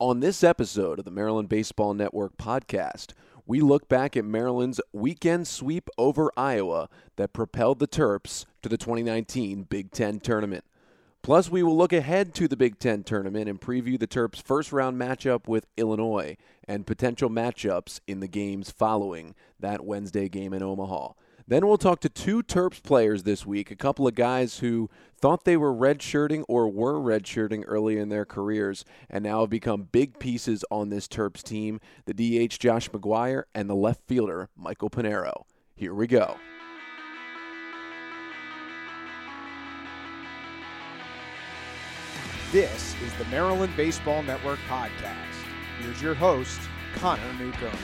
On this episode of the Maryland Baseball Network podcast, we look back at Maryland's weekend sweep over Iowa that propelled the Terps to the 2019 Big Ten tournament. Plus, we will look ahead to the Big Ten tournament and preview the Terps' first round matchup with Illinois and potential matchups in the games following that Wednesday game in Omaha. Then we'll talk to two Terps players this week, a couple of guys who thought they were redshirting or were redshirting early in their careers and now have become big pieces on this Terps team the DH Josh McGuire and the left fielder Michael Panero. Here we go. This is the Maryland Baseball Network podcast. Here's your host, Connor Newcomb.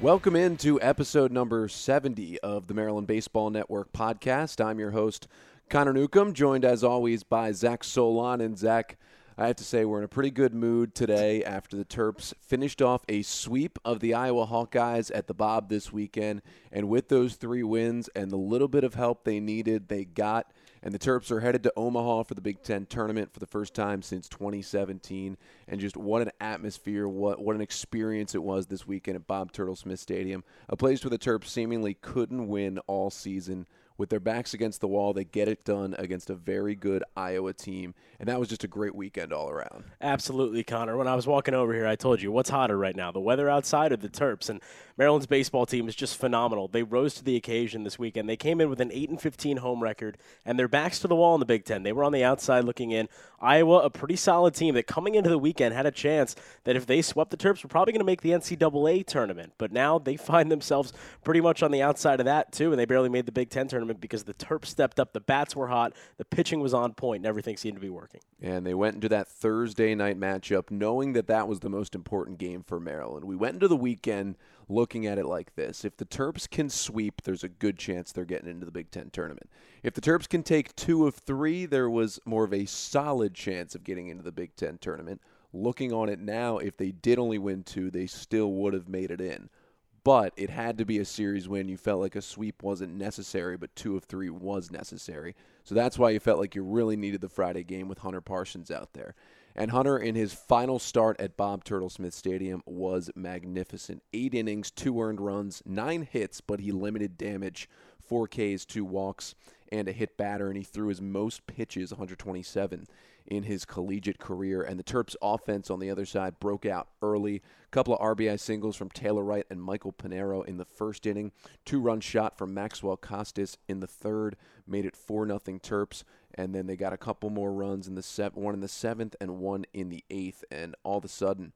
Welcome into episode number 70 of the Maryland Baseball Network podcast. I'm your host, Connor Newcomb, joined as always by Zach Solon. And Zach, I have to say, we're in a pretty good mood today after the Terps finished off a sweep of the Iowa Hawkeyes at the Bob this weekend. And with those three wins and the little bit of help they needed, they got and the Terps are headed to Omaha for the Big Ten tournament for the first time since 2017. And just what an atmosphere, what what an experience it was this weekend at Bob Turtle Smith Stadium, a place where the Terps seemingly couldn't win all season with their backs against the wall, they get it done against a very good Iowa team. And that was just a great weekend all around. Absolutely, Connor. When I was walking over here, I told you what's hotter right now, the weather outside or the Terps. And Maryland's baseball team is just phenomenal. They rose to the occasion this weekend. They came in with an 8 and 15 home record, and their backs to the wall in the Big Ten. They were on the outside looking in. Iowa, a pretty solid team that coming into the weekend had a chance that if they swept the Terps, were probably going to make the NCAA tournament. But now they find themselves pretty much on the outside of that, too, and they barely made the Big Ten tournament because the Terps stepped up, the bats were hot, the pitching was on point, and everything seemed to be working. And they went into that Thursday night matchup knowing that that was the most important game for Maryland. We went into the weekend looking at it like this. If the Terps can sweep, there's a good chance they're getting into the Big Ten tournament. If the Terps can take two of three, there was more of a solid chance of getting into the Big Ten tournament. Looking on it now, if they did only win two, they still would have made it in but it had to be a series win. You felt like a sweep wasn't necessary, but two of three was necessary. So that's why you felt like you really needed the Friday game with Hunter Parsons out there. And Hunter, in his final start at Bob Turtle Smith Stadium, was magnificent. Eight innings, two earned runs, nine hits, but he limited damage, four Ks, two walks, and a hit batter, and he threw his most pitches, 127 in his collegiate career. And the Terps offense on the other side broke out early. A couple of RBI singles from Taylor Wright and Michael Panero in the first inning. Two run shot from Maxwell Costes in the third made it 4 nothing Terps. And then they got a couple more runs in the se- one in the seventh and one in the eighth. And all of a sudden,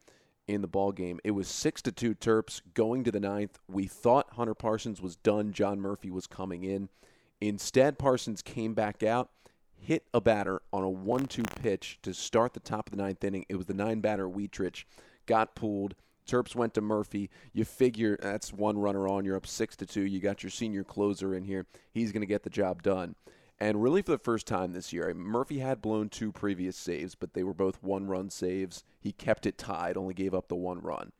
in the ball game. It was six to two Terps going to the ninth. We thought Hunter Parsons was done. John Murphy was coming in. Instead, Parsons came back out hit a batter on a 1 2 pitch to start the top of the ninth inning. It was the nine batter Wietrich, got pulled. Terps went to Murphy. You figure that's one runner on. You're up six to two. You got your senior closer in here. He's going to get the job done. And really, for the first time this year, Murphy had blown two previous saves, but they were both one-run saves. He kept it tied, only gave up the one run.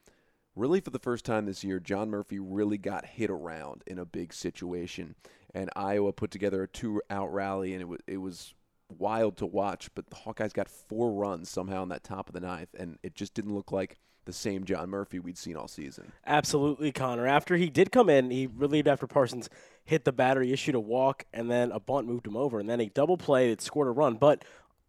Really, for the first time this year, John Murphy really got hit around in a big situation and Iowa put together a two-out rally, and it was it was wild to watch. But the Hawkeyes got four runs somehow in that top of the ninth, and it just didn't look like the same John Murphy we'd seen all season. Absolutely, Connor. After he did come in, he relieved after Parsons hit the batter, he issued a walk, and then a bunt moved him over, and then a double play that scored a run. But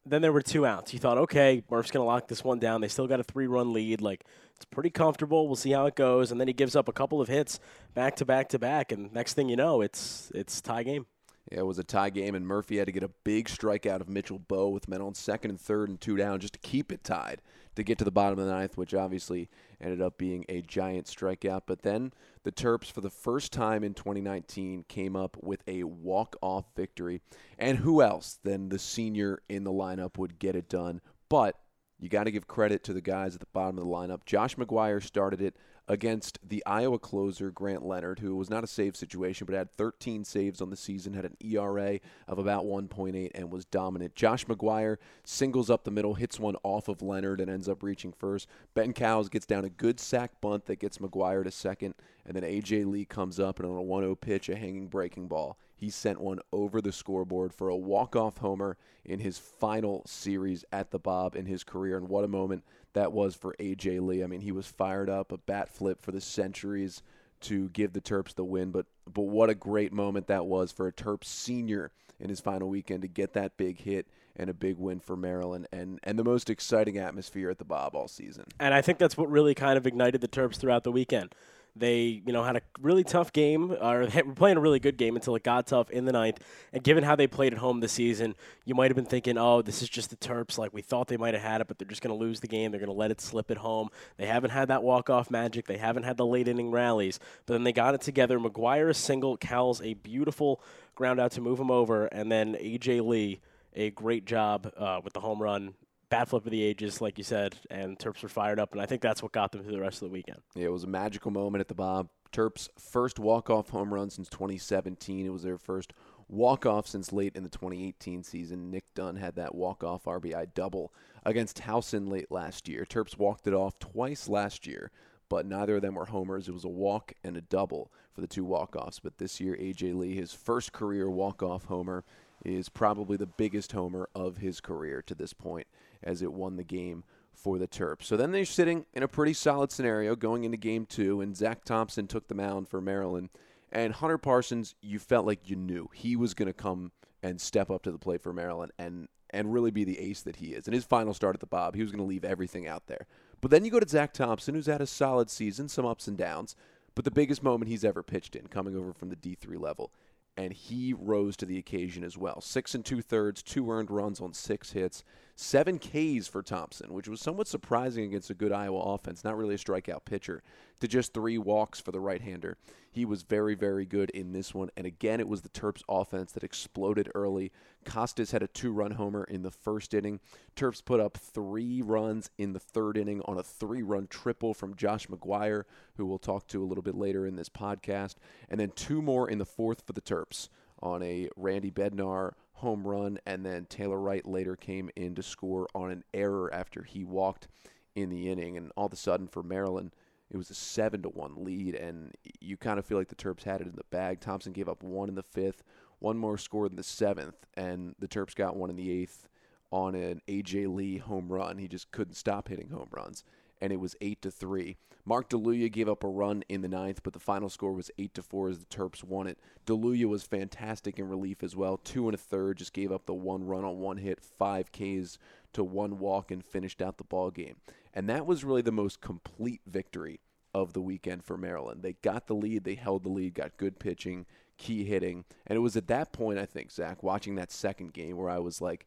then there were two outs. You thought, okay, Murph's going to lock this one down. They still got a three run lead. Like, it's pretty comfortable. We'll see how it goes. And then he gives up a couple of hits back to back to back. And next thing you know, it's it's tie game. Yeah, it was a tie game, and Murphy had to get a big strikeout of Mitchell Bowe with men on second and third and two down just to keep it tied to get to the bottom of the ninth, which obviously ended up being a giant strikeout. But then the Terps, for the first time in 2019, came up with a walk-off victory. And who else than the senior in the lineup would get it done? But you got to give credit to the guys at the bottom of the lineup. Josh McGuire started it against the Iowa closer, Grant Leonard, who was not a save situation, but had 13 saves on the season, had an ERA of about 1.8, and was dominant. Josh McGuire singles up the middle, hits one off of Leonard, and ends up reaching first. Ben Cowles gets down a good sac bunt that gets McGuire to second, and then A.J. Lee comes up, and on a 1 0 pitch, a hanging breaking ball he sent one over the scoreboard for a walk-off homer in his final series at the Bob in his career. And what a moment that was for AJ Lee. I mean, he was fired up, a bat flip for the centuries to give the Terps the win, but but what a great moment that was for a Terps senior in his final weekend to get that big hit and a big win for Maryland and, and the most exciting atmosphere at the Bob all season. And I think that's what really kind of ignited the Terps throughout the weekend. They, you know, had a really tough game, or were playing a really good game until it got tough in the ninth. And given how they played at home this season, you might have been thinking, oh, this is just the Terps. Like, we thought they might have had it, but they're just going to lose the game. They're going to let it slip at home. They haven't had that walk-off magic. They haven't had the late inning rallies. But then they got it together. McGuire a single, Cowles a beautiful ground out to move him over, and then A.J. Lee a great job uh, with the home run bat flip of the ages, like you said, and Terps were fired up, and I think that's what got them through the rest of the weekend. Yeah, it was a magical moment at the Bob. Terps' first walk-off home run since 2017. It was their first walk-off since late in the 2018 season. Nick Dunn had that walk-off RBI double against Towson late last year. Terps walked it off twice last year, but neither of them were homers. It was a walk and a double for the two walk-offs. But this year, AJ Lee, his first career walk-off homer, is probably the biggest homer of his career to this point as it won the game for the Terps. So then they're sitting in a pretty solid scenario going into game two, and Zach Thompson took the mound for Maryland. And Hunter Parsons, you felt like you knew he was going to come and step up to the plate for Maryland and and really be the ace that he is. In his final start at the Bob, he was going to leave everything out there. But then you go to Zach Thompson, who's had a solid season, some ups and downs, but the biggest moment he's ever pitched in, coming over from the D3 level and he rose to the occasion as well. Six and two thirds, two earned runs on six hits, seven Ks for Thompson, which was somewhat surprising against a good Iowa offense. Not really a strikeout pitcher, to just three walks for the right hander. He was very, very good in this one. And again, it was the Terps offense that exploded early. Costes had a two run homer in the first inning. Terps put up three runs in the third inning on a three run triple from Josh McGuire, who we'll talk to a little bit later in this podcast. And then two more in the fourth for the Terps on a Randy Bednar home run. And then Taylor Wright later came in to score on an error after he walked in the inning. And all of a sudden for Maryland, it was a seven to one lead, and you kind of feel like the Terps had it in the bag. Thompson gave up one in the fifth, one more score in the seventh, and the Terps got one in the eighth on an AJ Lee home run. He just couldn't stop hitting home runs, and it was eight to three. Mark DeLuya gave up a run in the ninth, but the final score was eight to four as the Terps won it. DeLuya was fantastic in relief as well. Two and a third, just gave up the one run on one hit, five Ks to one walk, and finished out the ball game. And that was really the most complete victory of the weekend for Maryland. They got the lead, they held the lead, got good pitching, key hitting. And it was at that point, I think, Zach, watching that second game where I was like,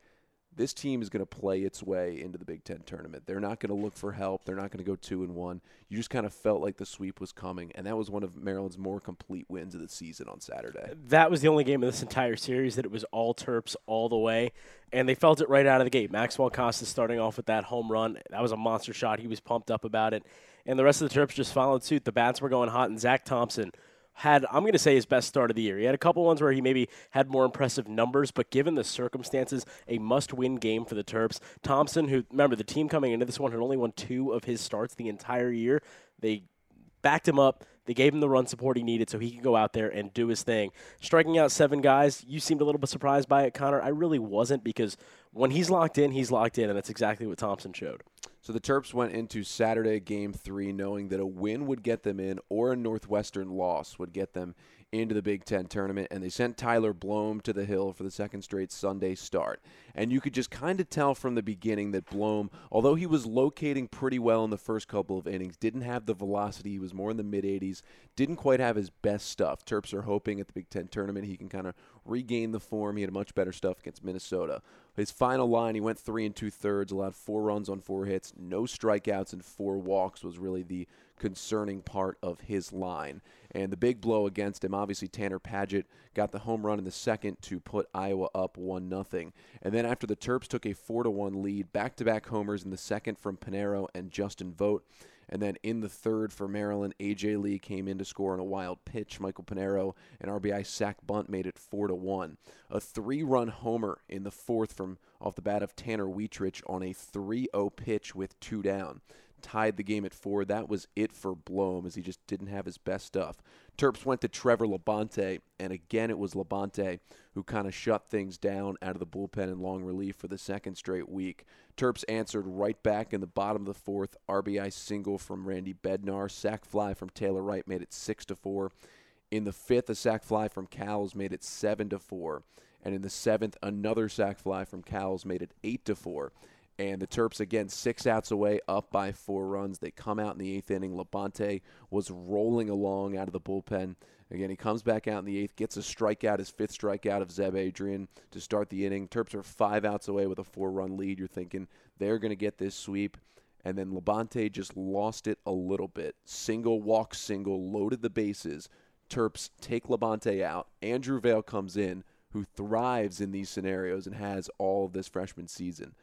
this team is going to play its way into the Big Ten tournament. They're not going to look for help. They're not going to go two and one. You just kind of felt like the sweep was coming, and that was one of Maryland's more complete wins of the season on Saturday. That was the only game of this entire series that it was all Terps all the way, and they felt it right out of the gate. Maxwell Costa starting off with that home run. That was a monster shot. He was pumped up about it, and the rest of the Terps just followed suit. The bats were going hot, and Zach Thompson – had I'm going to say his best start of the year. He had a couple ones where he maybe had more impressive numbers, but given the circumstances, a must-win game for the Terps. Thompson, who remember the team coming into this one had only won two of his starts the entire year. They backed him up. They gave him the run support he needed so he could go out there and do his thing. Striking out seven guys, you seemed a little bit surprised by it, Connor. I really wasn't because when he's locked in, he's locked in, and that's exactly what Thompson showed. So the Terps went into Saturday game three knowing that a win would get them in or a Northwestern loss would get them into the Big Ten tournament, and they sent Tyler Blohm to the Hill for the second straight Sunday start. And you could just kind of tell from the beginning that Blohm, although he was locating pretty well in the first couple of innings, didn't have the velocity. He was more in the mid 80s, didn't quite have his best stuff. Terps are hoping at the Big Ten tournament he can kind of regain the form. He had much better stuff against Minnesota. His final line, he went three and two thirds, allowed four runs on four hits, no strikeouts, and four walks was really the concerning part of his line. And the big blow against him, obviously Tanner Paget got the home run in the second to put Iowa up one nothing. And then after the Terps took a four to one lead, back to back homers in the second from Panero and Justin Vought. And then in the third for Maryland, AJ Lee came in to score on a wild pitch. Michael Panero, an RBI sac bunt, made it four to one. A three-run homer in the fourth from off the bat of Tanner Wietrich on a 3-0 pitch with two down. Tied the game at four. That was it for Blohm as he just didn't have his best stuff. Terps went to Trevor Labonte, and again it was Labonte who kind of shut things down out of the bullpen in long relief for the second straight week. Terps answered right back in the bottom of the fourth. RBI single from Randy Bednar. Sac fly from Taylor Wright made it six to four. In the fifth, a sac fly from Cowles made it seven to four. And in the seventh, another sac fly from Cowles made it eight to four. And the Terps again six outs away, up by four runs. They come out in the eighth inning. Labonte was rolling along out of the bullpen. Again, he comes back out in the eighth, gets a strikeout, his fifth strikeout of Zeb Adrian to start the inning. Terps are five outs away with a four-run lead. You're thinking they're going to get this sweep, and then Labonte just lost it a little bit. Single walk, single, loaded the bases. Terps take Labonte out. Andrew Vale comes in, who thrives in these scenarios and has all of this freshman season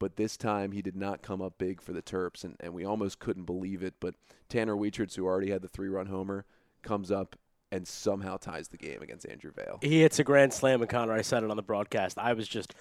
but this time he did not come up big for the Terps, and, and we almost couldn't believe it. But Tanner Wietrich, who already had the three run homer, comes up and somehow ties the game against Andrew Vale. He hits a grand slam, and Connor, I said it on the broadcast. I was just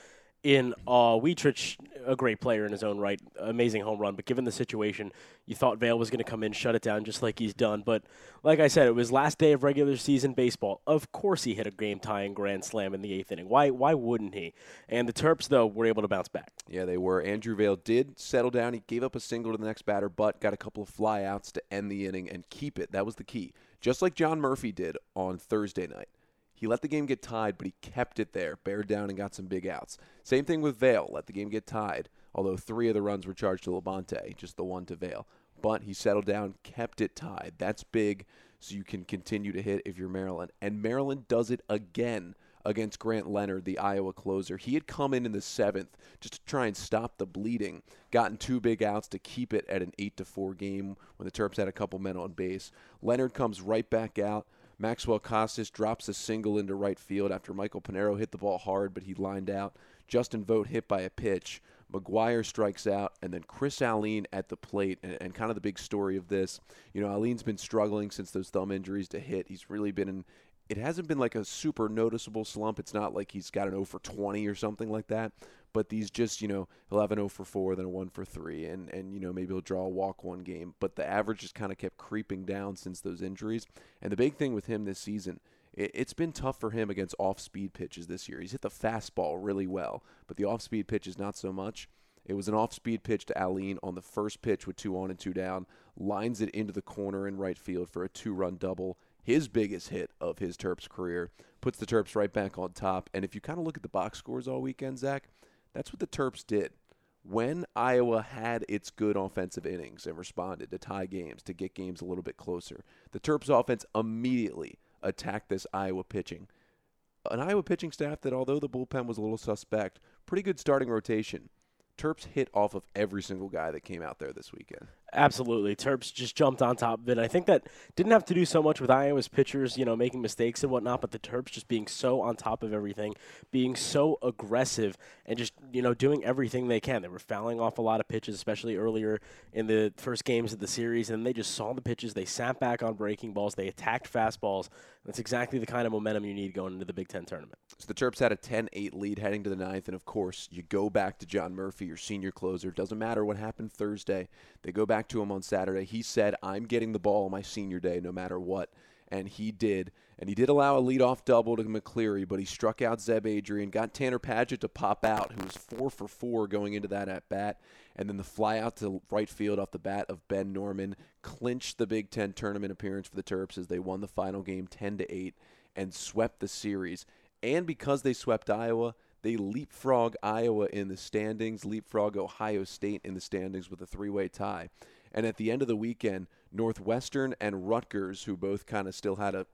in uh, awe. Wietrich, a great player in his own right, amazing home run. But given the situation, you thought Vale was going to come in, shut it down, just like he's done. But like I said, it was last day of regular season baseball. Of course, he hit a game tying grand slam in the eighth inning. Why? Why wouldn't he? And the Terps, though, were able to bounce back. Yeah, they were. Andrew Vale did settle down. He gave up a single to the next batter, but got a couple of flyouts to end the inning and keep it. That was the key. Just like John Murphy did on Thursday night. He let the game get tied, but he kept it there, bared down, and got some big outs. Same thing with Vale. Let the game get tied, although three of the runs were charged to Labonte, just the one to Vale. But he settled down, kept it tied. That's big, so you can continue to hit if you're Maryland. And Maryland does it again against Grant Leonard, the Iowa closer. He had come in in the seventh just to try and stop the bleeding, gotten two big outs to keep it at an 8 to 4 game when the Terps had a couple men on base. Leonard comes right back out Maxwell Costes drops a single into right field after Michael Panero hit the ball hard, but he lined out. Justin Vought hit by a pitch. McGuire strikes out, and then Chris Alleyne at the plate. And, and, kind of the big story of this, you know, Alleyne's been struggling since those thumb injuries to hit. He's really been in. It hasn't been like a super noticeable slump. It's not like he's got an 0 for 20 or something like that but these just you know he'll have an 0 for 4 then a 1 for 3 and and you know maybe he'll draw a walk one game but the average just kind of kept creeping down since those injuries and the big thing with him this season it, it's been tough for him against off-speed pitches this year he's hit the fastball really well but the off-speed pitches not so much it was an off-speed pitch to Alleyne on the first pitch with two on and two down lines it into the corner in right field for a two-run double his biggest hit of his Terps career, puts the Terps right back on top. And if you kind of look at the box scores all weekend, Zach, that's what the Terps did. When Iowa had its good offensive innings and responded to tie games, to get games a little bit closer, the Terps offense immediately attacked this Iowa pitching. An Iowa pitching staff that, although the bullpen was a little suspect, pretty good starting rotation. Terps hit off of every single guy that came out there this weekend. Absolutely. Terps just jumped on top of it. I think that didn't have to do so much with Iowa's pitchers, you know, making mistakes and whatnot, but the Terps just being so on top of everything, being so aggressive, and just, you know, doing everything they can. They were fouling off a lot of pitches, especially earlier in the first games of the series, and they just saw the pitches. They sat back on breaking balls. They attacked fastballs. That's exactly the kind of momentum you need going into the Big Ten tournament. So the Terps had a 10 8 lead heading to the ninth, and of course, you go back to John Murphy, your senior closer. Doesn't matter what happened Thursday, they go back back to him on Saturday. He said, I'm getting the ball on my senior day no matter what. And he did. And he did allow a leadoff double to McCleary, but he struck out Zeb Adrian, got Tanner Paget to pop out, who was four for four going into that at bat. And then the fly out to right field off the bat of Ben Norman clinched the Big Ten tournament appearance for the Terps as they won the final game 10 to 8 and swept the series. And because they swept Iowa, they leapfrog Iowa in the standings, leapfrog Ohio State in the standings with a three way tie. And at the end of the weekend, Northwestern and Rutgers, who both kind of still had a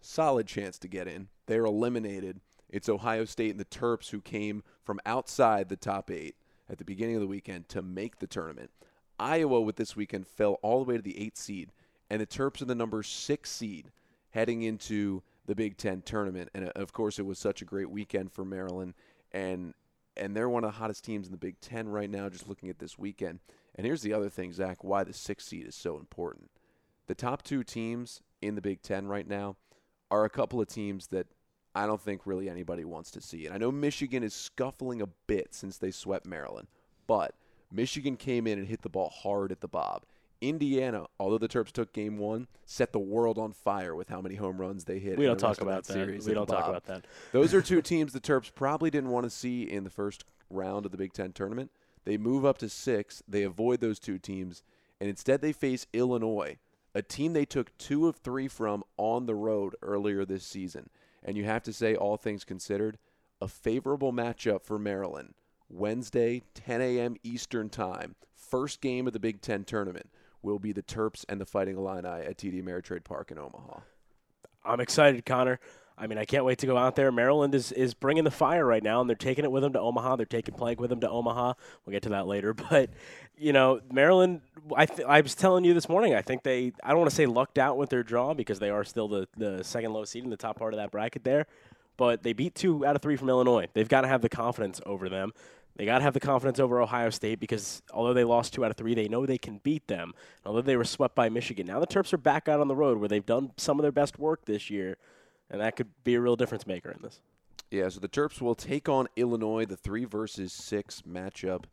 solid chance to get in, they're eliminated. It's Ohio State and the Terps who came from outside the top eight at the beginning of the weekend to make the tournament. Iowa, with this weekend, fell all the way to the eighth seed, and the Terps are the number six seed heading into the Big Ten tournament. And uh, of course, it was such a great weekend for Maryland, and and they're one of the hottest teams in the Big Ten right now. Just looking at this weekend, and here's the other thing, Zach, why the sixth seed is so important. The top two teams in the Big Ten right now are a couple of teams that I don't think really anybody wants to see. And I know Michigan is scuffling a bit since they swept Maryland, but Michigan came in and hit the ball hard at the Bob. Indiana, although the Terps took game one, set the world on fire with how many home runs they hit. We don't talk about that. series We don't the talk about that. Those are two teams the Terps probably didn't want to see in the first round of the Big Ten tournament. They move up to six. They avoid those two teams, and instead they face Illinois, a team they took two of three from on the road earlier this season. And you have to say, all things considered, a favorable matchup for Maryland. Wednesday, 10 a.m. Eastern Time, first game of the Big Ten tournament will be the Terps and the Fighting Illini at TD Ameritrade Park in Omaha. I'm excited, Connor. I mean, I can't wait to go out there. Maryland is, is bringing the fire right now, and they're taking it with them to Omaha. They're taking Plank with them to Omaha. We'll get to that later. But, you know, Maryland, I, th- I was telling you this morning, I think they, I don't want to say lucked out with their draw because they are still the, the second lowest seed in the top part of that bracket there. But they beat two out of three from Illinois. They've got to have the confidence over them. They got to have the confidence over Ohio State because although they lost two out of three, they know they can beat them. Although they were swept by Michigan, now the Terps are back out on the road where they've done some of their best work this year, and that could be a real difference maker in this. Yeah, so the Terps will take on Illinois, the three versus six matchup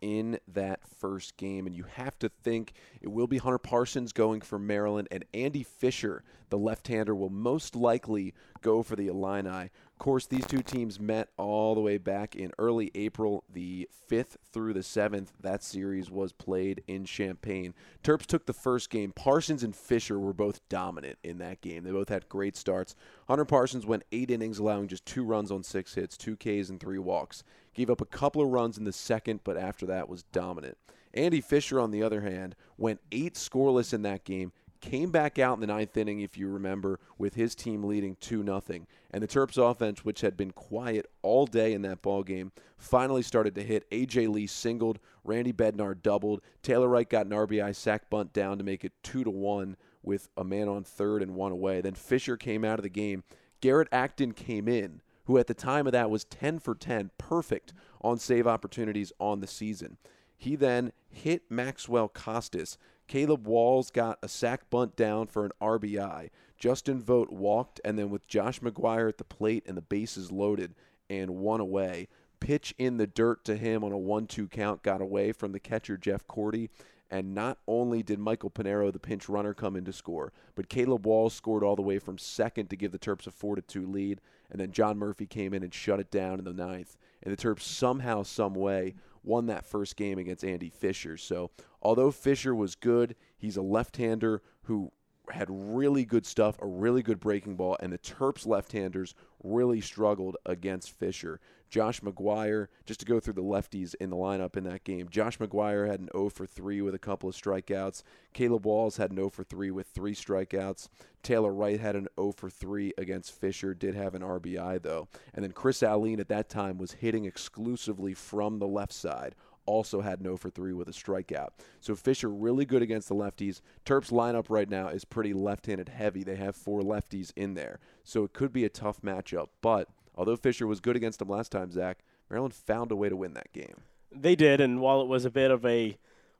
in that first game. And you have to think it will be Hunter Parsons going for Maryland, and Andy Fisher, the left hander, will most likely go for the Illini. Course, these two teams met all the way back in early April, the 5th through the 7th. That series was played in Champaign. Terps took the first game. Parsons and Fisher were both dominant in that game. They both had great starts. Hunter Parsons went eight innings, allowing just two runs on six hits, two Ks, and three walks. Gave up a couple of runs in the second, but after that was dominant. Andy Fisher, on the other hand, went eight scoreless in that game, came back out in the ninth inning, if you remember, with his team leading 2 nothing. And the Terps offense, which had been quiet all day in that ball game, finally started to hit. A.J. Lee singled, Randy Bednar doubled, Taylor Wright got an RBI sack bunt down to make it 2 to 1 with a man on third and one away. Then Fisher came out of the game. Garrett Acton came in, who at the time of that was 10 for 10, perfect on save opportunities on the season. He then hit Maxwell Costes. Caleb Walls got a sack bunt down for an RBI. Justin Vought walked, and then with Josh McGuire at the plate and the bases loaded and one away, pitch in the dirt to him on a 1 2 count got away from the catcher Jeff Cordy. And not only did Michael Pinero, the pinch runner, come in to score, but Caleb Walls scored all the way from second to give the Terps a 4 2 lead. And then John Murphy came in and shut it down in the ninth. And the Terps somehow, some way, won that first game against Andy Fisher. So, although Fisher was good, he's a left-hander who had really good stuff, a really good breaking ball, and the Terps left-handers really struggled against Fisher. Josh McGuire, just to go through the lefties in the lineup in that game, Josh McGuire had an 0 for 3 with a couple of strikeouts. Caleb Walls had an 0 for 3 with three strikeouts. Taylor Wright had an 0 for 3 against Fisher, did have an RBI though. And then Chris Alleyne at that time was hitting exclusively from the left side also had no for three with a strikeout. So Fisher really good against the lefties. Terps lineup right now is pretty left-handed heavy. They have four lefties in there, so it could be a tough matchup. But although Fisher was good against them last time, Zach Maryland found a way to win that game. They did, and while it was a bit of a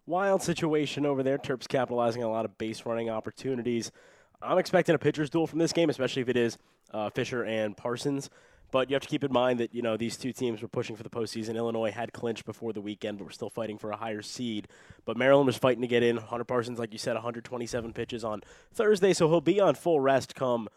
wild situation over there, Terps capitalizing on a lot of base running opportunities. I'm expecting a pitcher's duel from this game, especially if it is uh, Fisher and Parsons. But you have to keep in mind that you know these two teams were pushing for the postseason. Illinois had clinched before the weekend, but we're still fighting for a higher seed. But Maryland was fighting to get in. Hunter Parsons, like you said, 127 pitches on Thursday, so he'll be on full rest come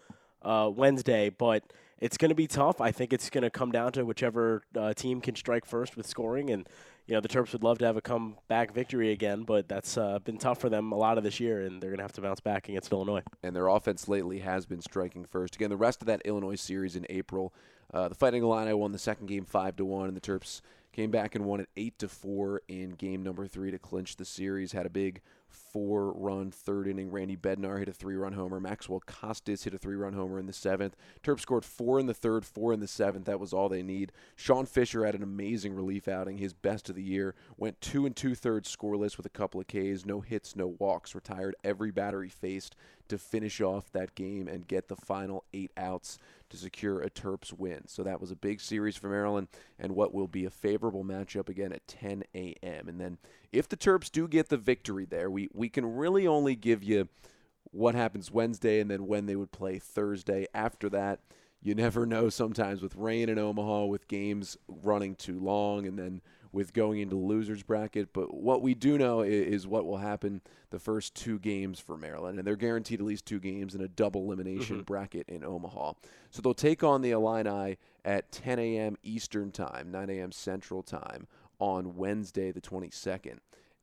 uh, Wednesday. But it's going to be tough. I think it's going to come down to whichever uh, team can strike first with scoring. And you know the Terps would love to have a comeback victory again, but that's uh, been tough for them a lot of this year, and they're going to have to bounce back against Illinois. And their offense lately has been striking first. Again, the rest of that Illinois series in April, uh, the Fighting Illini won the second game five to one, and the Terps came back and won it eight to four in game number three to clinch the series. Had a big four-run third inning. Randy Bednar hit a three-run homer. Maxwell Costes hit a three-run homer in the seventh. Terps scored four in the third, four in the seventh. That was all they need. Sean Fisher had an amazing relief outing, his best of the year. Went two and two-thirds scoreless with a couple of Ks, no hits, no walks. Retired every batter he faced to finish off that game and get the final eight outs to secure a Terps win. So that was a big series for Maryland and what will be a favorable matchup again at 10 a.m. And then if the Terps do get the victory there, we, we can really only give you what happens Wednesday and then when they would play Thursday. After that, you never know sometimes with rain in Omaha, with games running too long, and then with going into the losers bracket. But what we do know is, is, what will happen the first two games for Maryland, and they're guaranteed at least two games in a double elimination mm-hmm. bracket in Omaha. So they'll take on the Illini at 10 a.m. Eastern Time, 9 a.m. Central Time on Wednesday, the 22nd.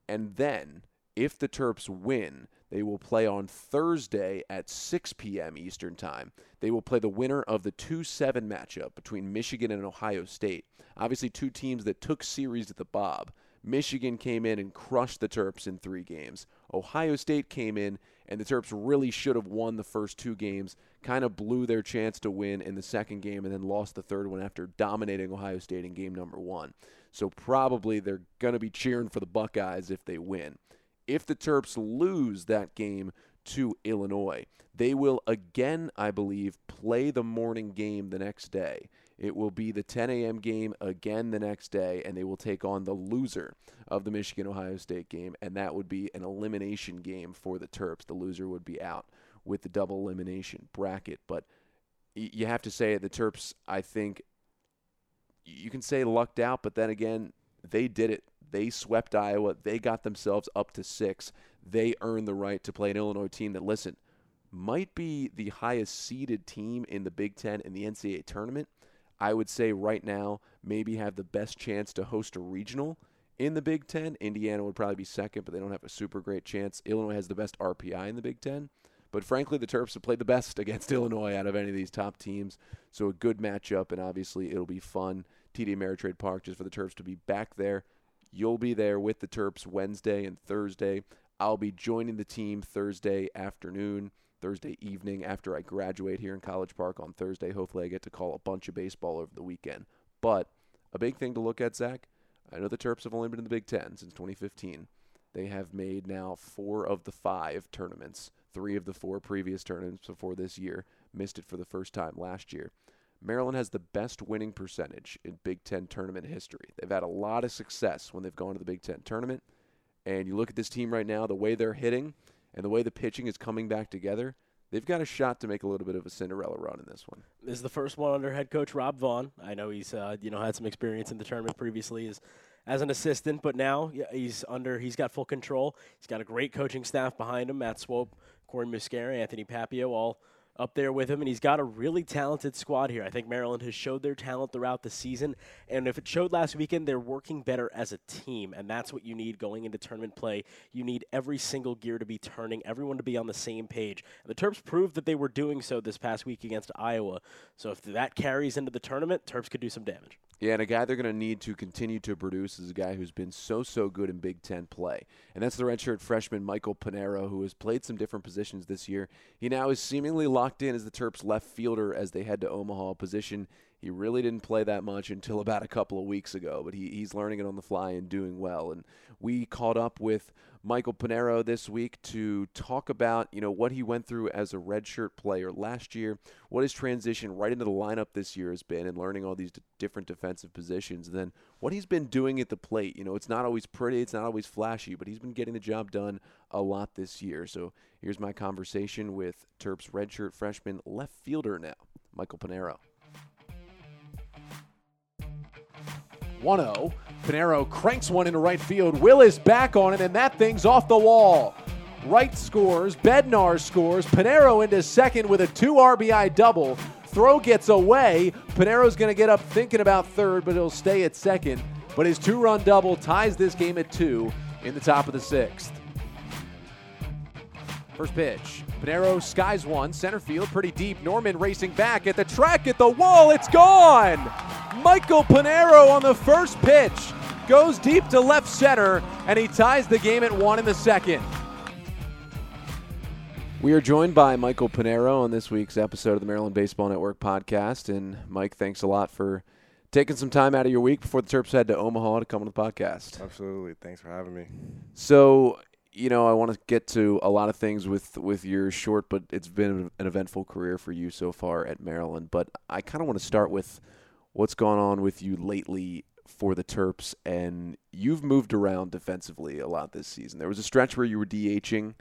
And then, if the Terps win, they will play on Thursday at 6 p.m. Eastern Time. They will play the winner of the 2 7 matchup between Michigan and Ohio State. Obviously, two teams that took series at the Bob. Michigan came in and crushed the Terps in three games. Ohio State came in, and the Terps really should have won the first two games, kind of blew their chance to win in the second game, and then lost the third one after dominating Ohio State in game number one. So probably they're going to be cheering for the Buckeyes if they win. If the Terps lose that game to Illinois, they will again, I believe, play the morning game the next day. It will be the 10 a.m. game again the next day, and they will take on the loser of the Michigan Ohio State game, and that would be an elimination game for the Terps. The loser would be out with the double elimination bracket. But you have to say the Terps, I think, you can say lucked out, but then again, they did it. They swept Iowa. They got themselves up to six. They earned the right to play an Illinois team that, listen, might be the highest seeded team in the Big Ten in the NCAA tournament. I would say right now, maybe have the best chance to host a regional in the Big Ten. Indiana would probably be second, but they don't have a super great chance. Illinois has the best RPI in the Big Ten. But frankly, the Terps have played the best against Illinois out of any of these top teams. So a good matchup, and obviously it'll be fun. TD Ameritrade Park just for the Terps to be back there. You'll be there with the Terps Wednesday and Thursday. I'll be joining the team Thursday afternoon. Thursday evening after I graduate here in College Park on Thursday. Hopefully, I get to call a bunch of baseball over the weekend. But a big thing to look at, Zach, I know the Terps have only been in the Big Ten since 2015. They have made now four of the five tournaments, three of the four previous tournaments before this year. Missed it for the first time last year. Maryland has the best winning percentage in Big Ten tournament history. They've had a lot of success when they've gone to the Big Ten tournament. And you look at this team right now, the way they're hitting, and the way the pitching is coming back together, they've got a shot to make a little bit of a Cinderella run in this one. This is the first one under head coach Rob Vaughn. I know he's uh, you know had some experience in the tournament previously as as an assistant, but now he's under he's got full control. He's got a great coaching staff behind him: Matt Swope, Corey Muscara, Anthony Papio, all up there with him, and he's got a really talented squad here. I think Maryland has showed their talent throughout the season, and if it showed last weekend, they're working better as a team, and that's what you need going into tournament play. You need every single gear to be turning, everyone to be on the same page. And the Terps proved that they were doing so this past week against Iowa. So if that carries into the tournament, Terps could do some damage. Yeah, and a guy they're going to need to continue to produce is a guy who's been so, so good in Big Ten play. And that's the redshirt freshman Michael Panero, who has played some different positions this year. He now is seemingly locked in as the Terps left fielder as they head to Omaha, position he really didn't play that much until about a couple of weeks ago, but he, he's learning it on the fly and doing well. And we caught up with Michael Panero this week to talk about, you know, what he went through as a redshirt player last year, what his transition right into the lineup this year has been, and learning all these d- different defensive positions. And then what he's been doing at the plate. You know, it's not always pretty, it's not always flashy, but he's been getting the job done a lot this year. So here's my conversation with Terps redshirt freshman left fielder now, Michael Panero. 1 0. Panero cranks one into right field. Will is back on it, and that thing's off the wall. Wright scores. Bednar scores. Panero into second with a two RBI double. Throw gets away. Panero's going to get up thinking about third, but he'll stay at second. But his two run double ties this game at two in the top of the sixth. First pitch. Panero skies one, center field, pretty deep. Norman racing back at the track, at the wall, it's gone! Michael Panero on the first pitch goes deep to left center, and he ties the game at one in the second. We are joined by Michael Panero on this week's episode of the Maryland Baseball Network podcast. And Mike, thanks a lot for taking some time out of your week before the Terps head to Omaha to come on the podcast. Absolutely. Thanks for having me. So, you know, I want to get to a lot of things with with your short, but it's been an eventful career for you so far at Maryland. But I kind of want to start with what's gone on with you lately for the Terps, and you've moved around defensively a lot this season. There was a stretch where you were DHing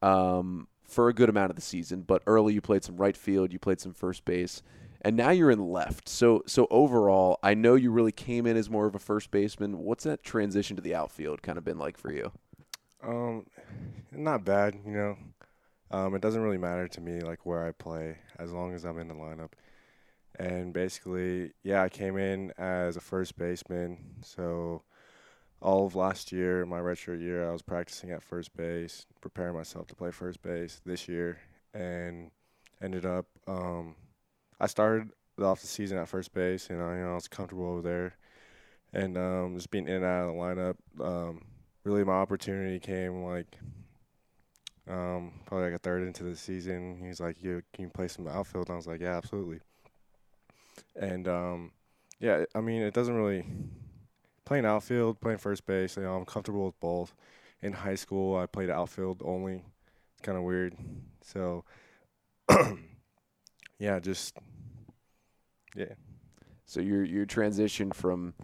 um, for a good amount of the season, but early you played some right field, you played some first base, and now you're in left. So so overall, I know you really came in as more of a first baseman. What's that transition to the outfield kind of been like for you? Um, not bad, you know. Um, it doesn't really matter to me like where I play as long as I'm in the lineup. And basically, yeah, I came in as a first baseman. So all of last year, my redshirt year, I was practicing at first base, preparing myself to play first base this year, and ended up. Um, I started off the season at first base, and I, you know, I was comfortable over there, and um, just being in and out of the lineup. Um, really, my opportunity came like um, probably like a third into the season. He was like, "You can you play some outfield?" And I was like, "Yeah, absolutely." And um, yeah, I mean, it doesn't really playing outfield, playing first base. You know, I'm comfortable with both. In high school, I played outfield only. It's kind of weird. So, yeah, just yeah. So your your transition from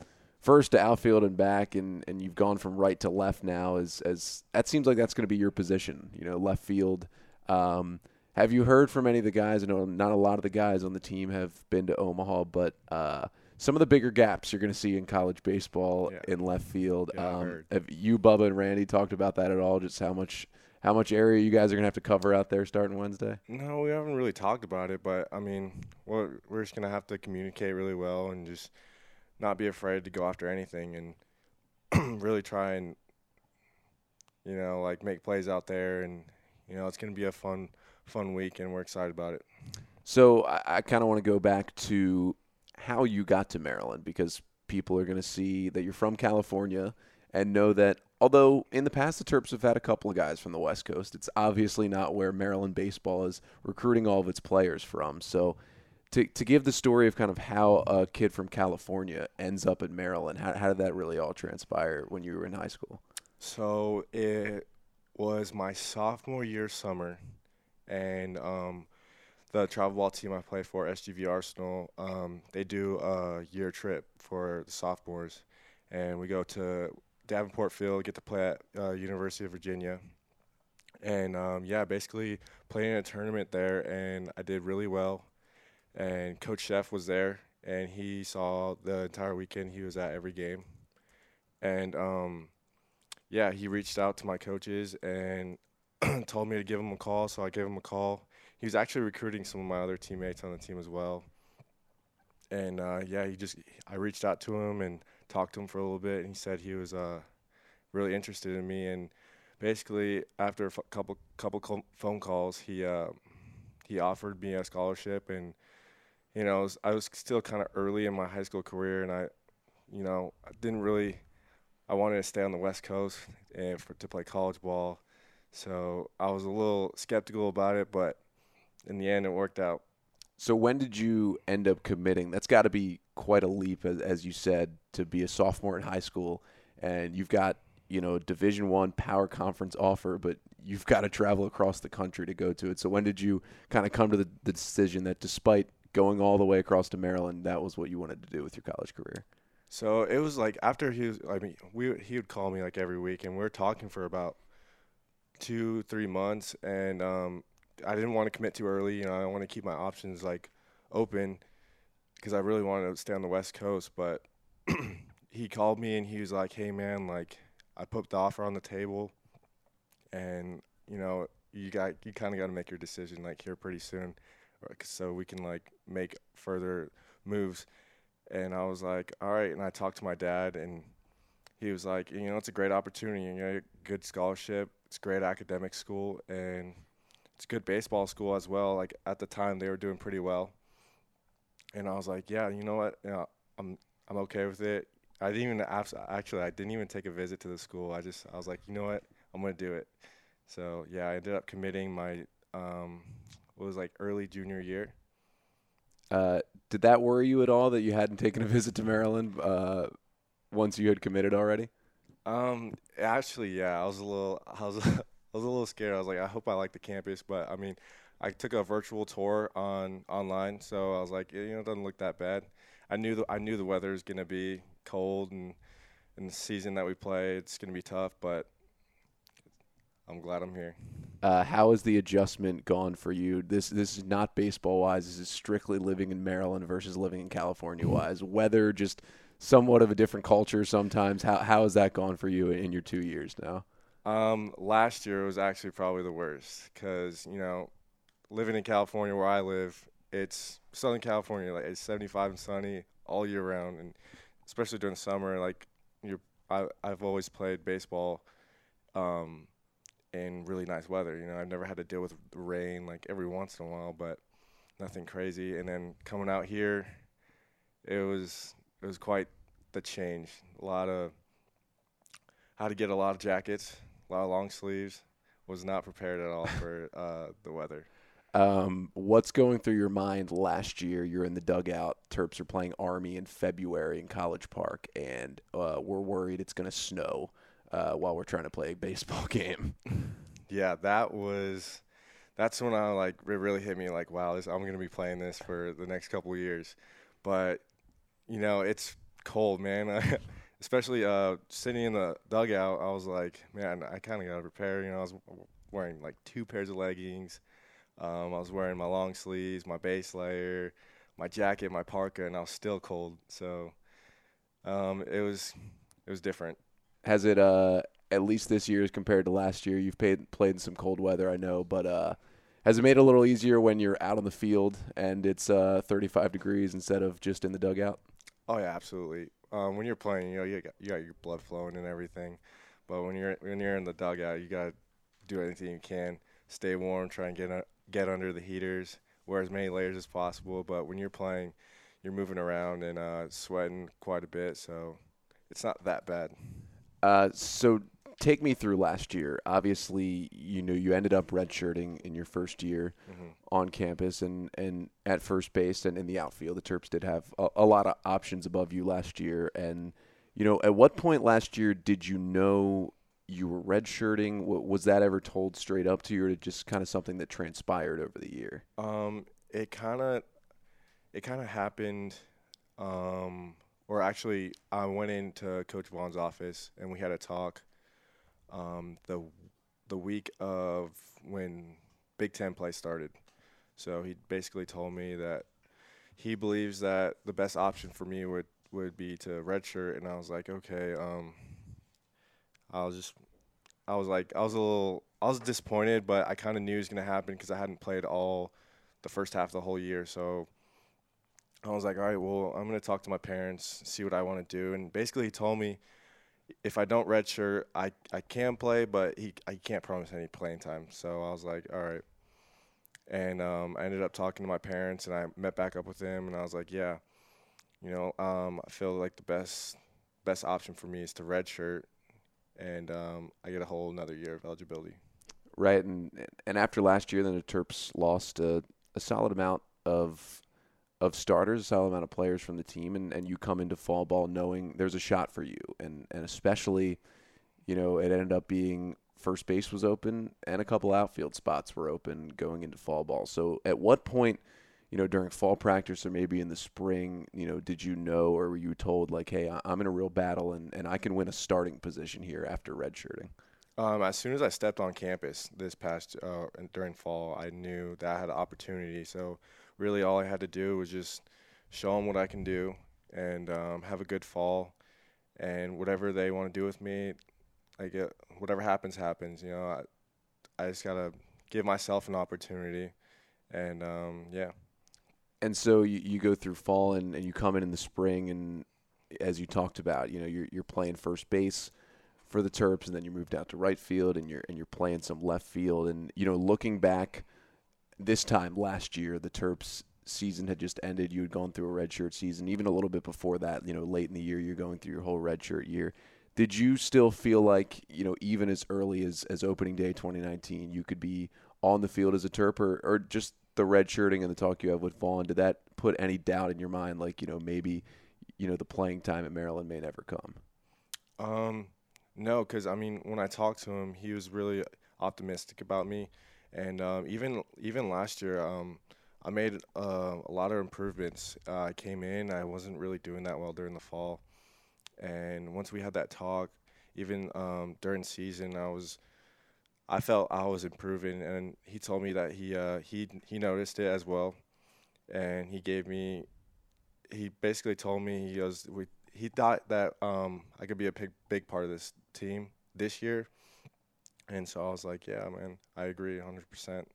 first to outfield and back, and, and you've gone from right to left now. As as that seems like that's going to be your position, you know, left field. Um, have you heard from any of the guys? I know not a lot of the guys on the team have been to Omaha, but uh, some of the bigger gaps you're going to see in college baseball Yeah. in left field. Yeah, um, have you, Bubba, and Randy talked about that at all? Just how much how much area you guys are going to have to cover out there starting Wednesday? No, we haven't really talked about it, but I mean, we're we're just gonna have to communicate really well and just not be afraid to go after anything and really try and you know like make plays out there and you know it's gonna be a fun fun week and we're excited about it. So I, I kind of want to go back to how you got to Maryland because people are going to see that you're from California and know that although in the past the Terps have had a couple of guys from the West Coast, it's obviously not where Maryland baseball is recruiting all of its players from. So to to give the story of kind of how a kid from California ends up in Maryland, how, how did that really all transpire when you were in high school? So it was my sophomore year summer, and um, the travel ball team I play for, SGV Arsenal, um, they do a year trip for the sophomores, and we go to Davenport Field, get to play at uh, University of Virginia, and um, yeah, basically playing a tournament there, and I did really well, and Coach Szefc was there, and he saw the entire weekend. He was at every game, and um, yeah, he reached out to my coaches and told me to give him a call. So I gave him a call. He was actually recruiting some of my other teammates on the team as well. And uh, yeah, he just I reached out to him and talked to him for a little bit. And he said he was uh, really interested in me. And basically, after a f- couple couple co- phone calls, he uh, he offered me a scholarship. And you know, I was, I was still kind of early in my high school career, and I, you know, I didn't really I wanted to stay on the West Coast and for to play college ball. So I was a little skeptical about it, but in the end, it worked out. So when did you end up committing? That's got to be quite a leap, as, as you said, to be a sophomore in high school, and you've got you know Division One Power Conference offer, but you've got to travel across the country to go to it. So when did you kind of come to the, the decision that despite going all the way across to Maryland, that was what you wanted to do with your college career? So it was like after he was, I mean, we he would call me like every week, and we were talking for about two, three months, and um, I didn't want to commit too early. You know, I want to keep my options like open because I really wanted to stay on the West Coast. But he called me and he was like, "Hey, man, like I put the offer on the table, and you know, you got you kind of got to make your decision like here pretty soon, so we can like make further moves." And I was like, "All right." And I talked to my dad, and he was like, "You know, it's a great opportunity. You know, good scholarship. It's great academic school, and it's good baseball school as well. Like at the time, they were doing pretty well." And I was like, "Yeah, you know what? You know, I'm I'm okay with it." I didn't even actually I didn't even take a visit to the school. I just I was like, "You know what? I'm gonna do it." So yeah, I ended up committing my um, what was like early junior year. Uh, did that worry you at all that you hadn't taken a visit to Maryland uh, once you had committed already? Um, actually, yeah, I was a little, I was, I was a little scared. I was like, I hope I like the campus, but I mean, I took a virtual tour on online, so I was like, you know, it doesn't look that bad. I knew the, I knew the weather is gonna be cold, and in the season that we play, it's gonna be tough, but I'm glad I'm here. Uh, how has the adjustment gone for you? This this is not baseball wise. This is strictly living in Maryland versus living in California wise. Weather, just somewhat of a different culture sometimes. How how has that gone for you in your two years now? Um, last year was actually probably the worst because you know, living in California where I live, it's Southern California, like it's 75 and sunny all year round, and especially during the summer, like you're, I, I've always played baseball, um, in really nice weather. You know, I've never had to deal with rain like every once in a while, but nothing crazy. And then coming out here, it was it was quite the change. A lot of how to get a lot of jackets, a lot of long sleeves. Was not prepared at all for uh, the weather. Um, what's going through your mind last year? You're in the dugout. Terps are playing Army in February in College Park, and uh, we're worried it's going to snow uh, while we're trying to play a baseball game. Yeah, that was. That's when I like it really hit me like, wow, this, I'm gonna be playing this for the next couple years. But you know, it's cold, man. Especially uh, sitting in the dugout, I was like, man, I kind of got to prepare. You know, I was wearing like two pairs of leggings. Um, I was wearing my long sleeves, my base layer, my jacket, my parka, and I was still cold. So um, it was it was different. Has it uh at least this year as compared to last year? You've played played in some cold weather, I know, but uh has it made it a little easier when you're out on the field and it's uh 35 degrees instead of just in the dugout? Oh yeah, absolutely. Um, when you're playing, you know, you got, you got your blood flowing and everything, but when you're when you're in the dugout, you gotta do anything you can, stay warm, try and get uh, get under the heaters, wear as many layers as possible. But when you're playing, you're moving around and uh, sweating quite a bit, so it's not that bad. Uh, so take me through last year. Obviously, you know you ended up redshirting in your first year Mm-hmm. on campus and, and at first base and in the outfield. The Terps did have a, a lot of options above you last year. And you know, at what point last year did you know you were redshirting? Was that ever told straight up to you, or just kind of something that transpired over the year? Um, it kind of, it kind of happened, um, or actually, I went into Coach Vaughn's office and we had a talk. Um, the the week of when Big Ten play started, so he basically told me that he believes that the best option for me would would be to redshirt, and I was like, okay. Um, I was just, I was like, I was a little, I was disappointed, but I kind of knew it was gonna happen because I hadn't played all the first half of the whole year. So I was like, all right, well, I'm gonna talk to my parents, see what I want to do, and basically he told me if I don't redshirt, I I can play, but he I can't promise any playing time. So I was like, all right. And um, I ended up talking to my parents, and I met back up with them, and I was like, yeah, you know, um, I feel like the best best option for me is to redshirt, and um, I get a whole another year of eligibility. Right, and and after last year, then the Terps lost a, a solid amount of of starters, a solid amount of players from the team, and, and you come into fall ball knowing there's a shot for you, and and especially, you know, it ended up being first base was open and a couple outfield spots were open going into fall ball. So at what point, you know, during fall practice or maybe in the spring, you know, did you know or were you told like, hey, I'm in a real battle and, and I can win a starting position here after redshirting? Um, as soon as I stepped on campus this past uh, during fall, I knew that I had an opportunity. So really, all I had to do was just show them what I can do and um, have a good fall, and whatever they want to do with me, I get whatever happens, happens. You know, I, I just gotta give myself an opportunity, and um, yeah. and so you, you go through fall and, and you come in in the spring and as you talked about you know you're, you're playing first base for the terps and then you moved out to right field and you're and you're playing some left field and you know looking back this time last year the terps season had just ended you had gone through a redshirt season even a little bit before that you know late in the year you're going through your whole redshirt year did you still feel like you know even as early as, as opening day 2019 you could be on the field as a terp or, or just the red shirting and the talk you have with Vaughn, did that put any doubt in your mind? Like, you know, maybe, you know, the playing time at Maryland may never come. Um, no, because I mean, when I talked to him, he was really optimistic about me, and um, even even last year, um, I made uh, a lot of improvements. Uh, I came in, I wasn't really doing that well during the fall, and once we had that talk, even um, during season, I was I felt I was improving, and he told me that he uh, he he noticed it as well, and he gave me. He basically told me he goes we he thought that um, I could be a big big part of this team this year, and so I was like, yeah, man, I agree 100 percent.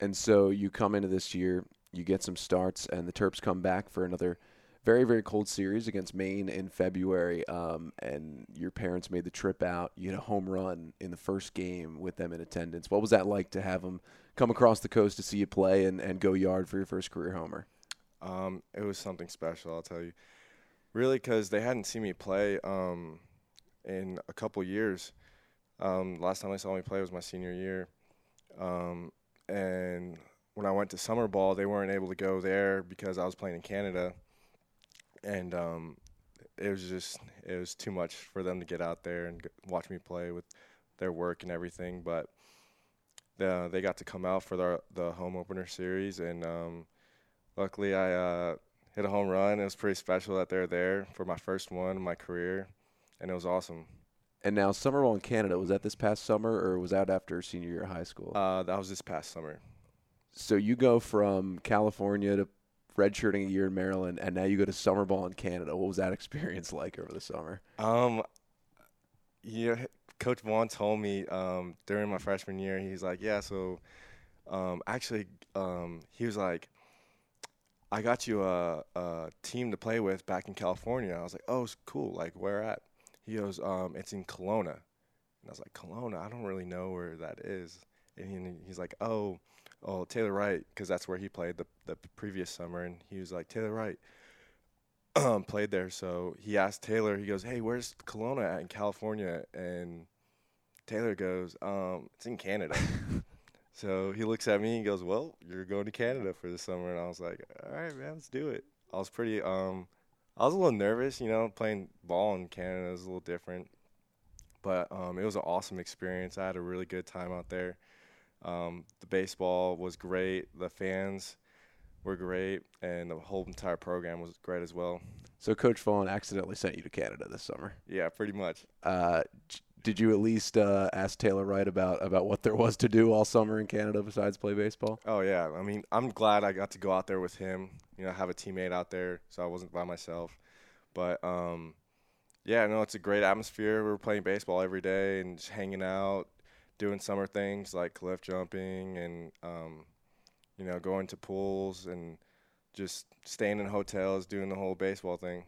And so you come into this year, you get some starts, and the Terps come back for another very, very cold series against Maine in February. Um, and your parents made the trip out. You had a home run in the first game with them in attendance. What was that like to have them come across the coast to see you play and, and go yard for your first career homer? Um, it was something special, I'll tell you. Really, because they hadn't seen me play um, in a couple years. Um, last time they saw me play was my senior year. Um, and when I went to summer ball, they weren't able to go there because I was playing in Canada, and um, it was just it was too much for them to get out there and watch me play with their work and everything. But the, they got to come out for the the home opener series, and um, luckily I uh, hit a home run. It was pretty special that they're there for my first one in my career, and it was awesome. And now summer ball in Canada was that this past summer or was that after senior year of high school? Uh, that was this past summer. So you go from California to redshirting a year in Maryland, and now you go to summer ball in Canada. What was that experience like over the summer? Um, yeah, Coach Vaughn told me um, during my freshman year, he's like, yeah, so um, actually, um, he was like, I got you a, a team to play with back in California. I was like, oh, cool. Like, where at? He goes, um, it's in Kelowna. And I was like, Kelowna? I don't really know where that is. And he, he's like, oh, oh, Taylor Wright, because that's where he played the, the previous summer. And he was like, Taylor Wright um, played there. So he asked Taylor, he goes, hey, where's Kelowna at in California? And Taylor goes, um, it's in Canada. so he looks at me and goes, well, you're going to Canada for the summer. And I was like, all right, man, let's do it. I was pretty um, – I was a little nervous, you know, playing ball in Canada is a little different, but um, it was an awesome experience. I had a really good time out there. Um, the baseball was great. The fans were great, and the whole entire program was great as well. So Coach Vaughn accidentally sent you to Canada this summer. Yeah, pretty much. Uh, did you at least uh, ask Taylor Wright about about what there was to do all summer in Canada besides play baseball? Oh yeah, I mean, I'm glad I got to go out there with him. You know, have a teammate out there, so I wasn't by myself. But um, yeah, no, it's a great atmosphere. We were playing baseball every day and just hanging out, doing summer things like cliff jumping and um, you know going to pools and just staying in hotels, doing the whole baseball thing.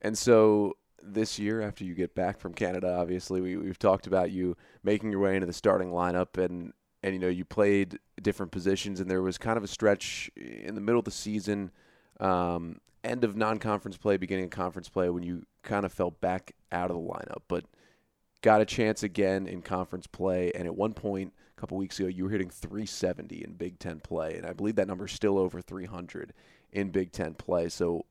And so this year, after you get back from Canada, obviously we, we've talked about you making your way into the starting lineup, and and you know you played different positions, and there was kind of a stretch in the middle of the season, um, end of non-conference play, beginning of conference play, when you kind of fell back out of the lineup, but got a chance again in conference play, and at one point a couple weeks ago you were hitting 370 in Big Ten play, and I believe that number is still over 300 in Big Ten play. So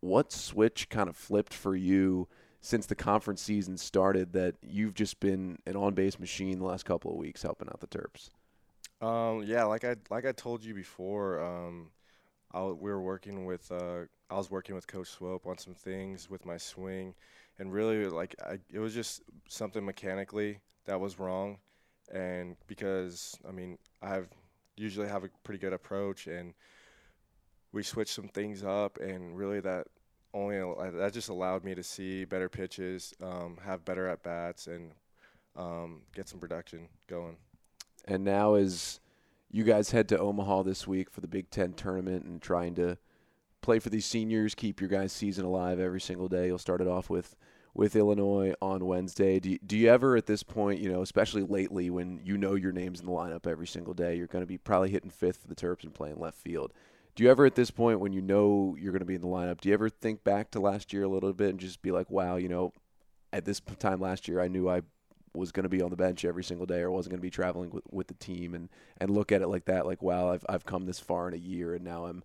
what switch kind of flipped for you since the conference season started that you've just been an on-base machine the last couple of weeks helping out the Terps? Um, yeah, like I like I told you before, um, I, we were working with uh, I was working with Coach Swope on some things with my swing, and really like I, it was just something mechanically that was wrong, and because I mean I have usually have a pretty good approach and we switched some things up, and really that only that just allowed me to see better pitches, um, have better at bats, and um, get some production going. And now, as you guys head to Omaha this week for the Big Ten tournament and trying to play for these seniors, keep your guys' season alive every single day. You'll start it off with with Illinois on Wednesday. Do you, do you ever at this point, you know, especially lately when you know your name's in the lineup every single day, you're going to be probably hitting fifth for the Terps and playing left field do you ever at this point when you know you're going to be in the lineup do you ever think back to last year a little bit and just be like wow you know at this time last year i knew i was going to be on the bench every single day or wasn't going to be traveling with, with the team and and look at it like that like wow I've, I've come this far in a year and now i'm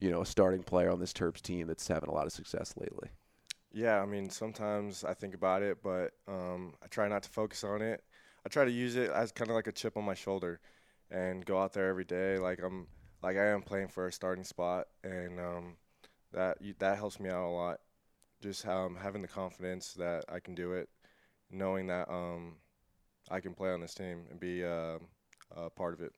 you know a starting player on this terps team that's having a lot of success lately yeah i mean sometimes i think about it but um, i try not to focus on it. I try to use it as kind of like a chip on my shoulder and go out there every day like i'm like I am playing for a starting spot, and um, that that helps me out a lot. Just um, having the confidence that I can do it, knowing that um, I can play on this team and be uh, a part of it.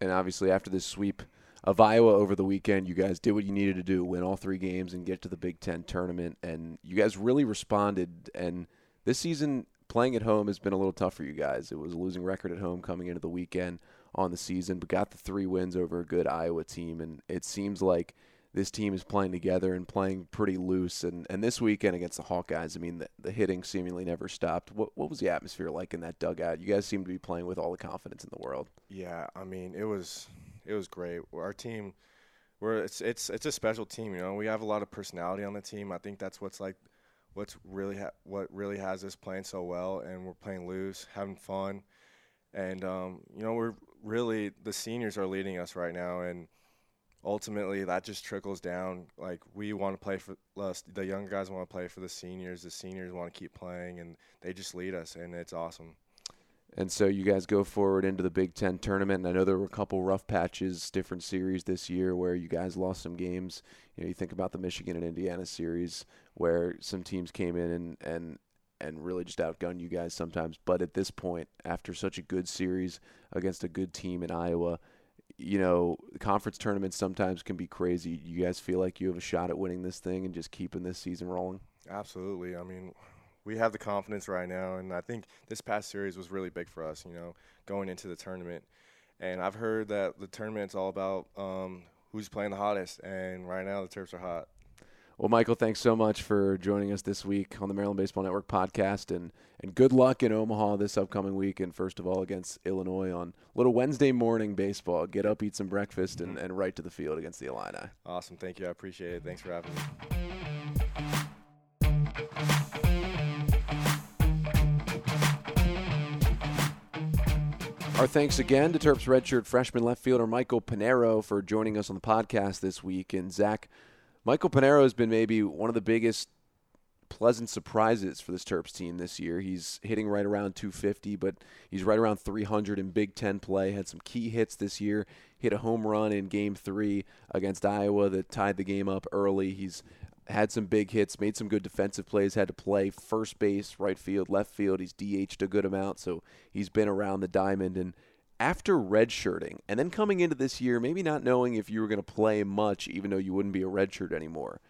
And obviously, after this sweep of Iowa over the weekend, you guys did what you needed to do win all three games and get to the Big Ten tournament. And you guys really responded. And this season, playing at home has been a little tough for you guys. It was a losing record at home coming into the weekend on the season, but got the three wins over a good Iowa team. And it seems like this team is playing together and playing pretty loose. And, and this weekend against the Hawkeyes, I mean, the, the hitting seemingly never stopped. What, what was the atmosphere like in that dugout? You guys seem to be playing with all the confidence in the world. Yeah, I mean, it was it was great. Our team, we're it's it's it's a special team. You know, we have a lot of personality on the team. I think that's what's like, what's really ha- what really has us playing so well, and we're playing loose, having fun, and um, you know, we're really the seniors are leading us right now, and ultimately that just trickles down. Like we want to play for us, the young guys want to play for the seniors. The seniors want to keep playing, and they just lead us, and it's awesome. And so you guys go forward into the Big Ten tournament. And I know there were a couple rough patches, different series this year where you guys lost some games. You know, you think about the Michigan and Indiana series where some teams came in and and and really just outgun you guys sometimes. But at this point, after such a good series against a good team in Iowa, you know, conference tournaments sometimes can be crazy. You guys feel like you have a shot at winning this thing and just keeping this season rolling? Absolutely. I mean, we have the confidence right now, and I think this past series was really big for us. You know, going into the tournament, and I've heard that the tournament's all about um, who's playing the hottest, and right now the Terps are hot. Well, Michael, thanks so much for joining us this week on the Maryland Baseball Network podcast, and and good luck in Omaha this upcoming week. And first of all, against Illinois on little Wednesday morning baseball. Get up, eat some breakfast, and, mm-hmm. and right to the field against the Illini. Awesome, thank you. I appreciate it. Thanks for having me. Our thanks again to Terps redshirt freshman left fielder Michael Panero for joining us on the podcast this week. And Zach, Michael Panero has been maybe one of the biggest pleasant surprises for this Terps team this year. He's hitting right around 250, but he's right around 300 in Big Ten play. Had some key hits this year. Hit a home run in Game Three against Iowa that tied the game up early. He's had some big hits, made some good defensive plays, had to play first base, right field, left field. He's DH'd a good amount, so he's been around the diamond. And after redshirting and then coming into this year, maybe not knowing if you were going to play much, even though you wouldn't be a redshirt anymore,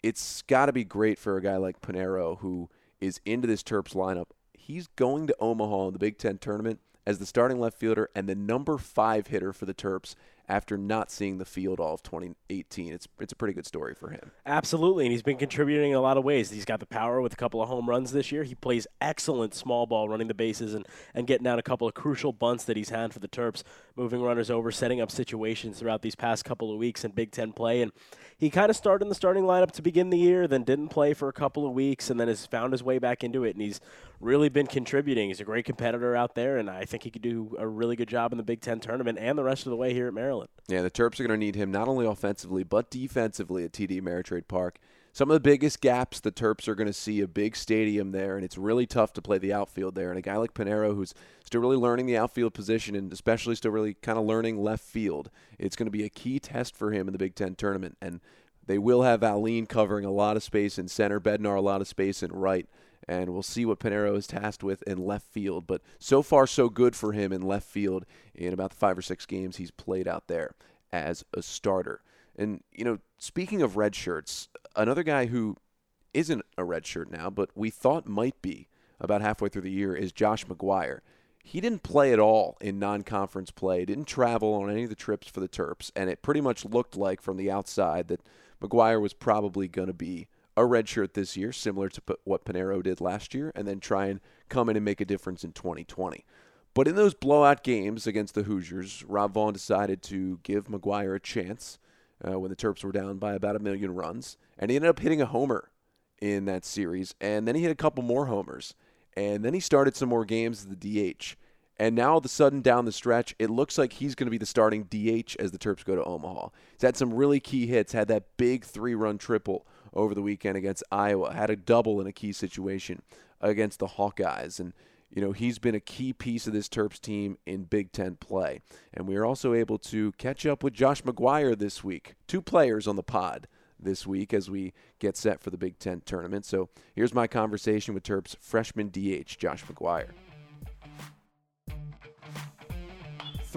it's got to be great for a guy like Panero who is into this Terps lineup. He's going to Omaha in the Big Ten tournament as the starting left fielder and the number five hitter for the Terps after not seeing the field all of 2018. It's it's a pretty good story for him. Absolutely, and he's been contributing in a lot of ways. He's got the power with a couple of home runs this year. He plays excellent small ball, running the bases and, and getting out a couple of crucial bunts that he's had for the Terps, moving runners over, setting up situations throughout these past couple of weeks in Big Ten play. And he kind of started in the starting lineup to begin the year, then didn't play for a couple of weeks, and then has found his way back into it. And he's really been contributing. He's a great competitor out there, and I think he could do a really good job in the Big Ten tournament and the rest of the way here at Maryland. Yeah, the Terps are going to need him not only offensively but defensively at TD Ameritrade Park. Some of the biggest gaps the Terps are going to see a big stadium there, and it's really tough to play the outfield there. And a guy like Panero, who's still really learning the outfield position and especially still really kind of learning left field, it's going to be a key test for him in the Big Ten tournament. And they will have Alleyne covering a lot of space in center, Bednar a lot of space in right and we'll see what Panero is tasked with in left field. But so far, so good for him in left field in about the five or six games he's played out there as a starter. And, you know, speaking of red shirts, another guy who isn't a redshirt now, but we thought might be about halfway through the year is Josh McGuire. He didn't play at all in non conference play, didn't travel on any of the trips for the Terps, and it pretty much looked like from the outside that McGuire was probably going to be a redshirt this year, similar to what Panero did last year, and then try and come in and make a difference in 2020. But in those blowout games against the Hoosiers, Rob Vaughn decided to give McGuire a chance uh, when the Terps were down by about a million runs, and he ended up hitting a homer in that series, and then he hit a couple more homers, and then he started some more games as the DH. And now all of a sudden down the stretch, it looks like he's going to be the starting DH as the Terps go to Omaha. He's had some really key hits, had that big three run triple over the weekend against Iowa, had a double in a key situation against the Hawkeyes. And, you know, he's been a key piece of this Terps team in Big Ten play. And we are also able to catch up with Josh McGuire this week. Two players on the pod this week as we get set for the Big Ten tournament. So here's my conversation with Terps freshman DH Josh McGuire.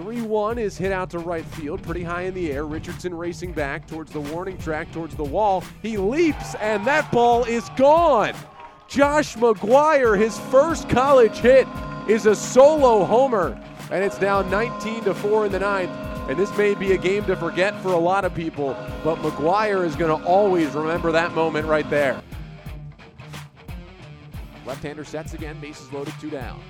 3 1 is hit out to right field, pretty high in the air. Richardson racing back towards the warning track, towards the wall. He leaps, and that ball is gone. Josh McGuire, his first college hit, is a solo homer, and it's now 19 to 4 in the ninth. And this may be a game to forget for a lot of people, but McGuire is going to always remember that moment right there. Left-hander sets again, bases loaded, two down.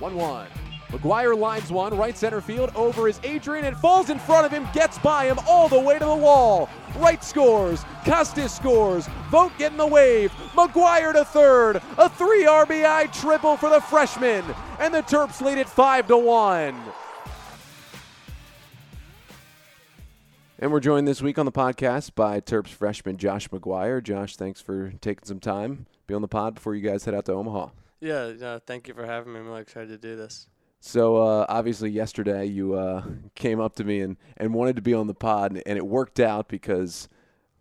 1-1. McGuire lines one, right center field, over is Adrian. It falls in front of him, gets by him all the way to the wall. Right scores, Costes scores, Vought getting the wave, McGuire to third, a three RBI triple for the freshman, and the Terps lead it five to one. And we're joined this week on the podcast by Terps freshman Josh McGuire. Josh, thanks for taking some time, be on the pod before you guys head out to Omaha. Yeah, yeah, thank you for having me. I'm really excited to do this. So uh, obviously yesterday you uh, came up to me and, and wanted to be on the pod, and, and it worked out because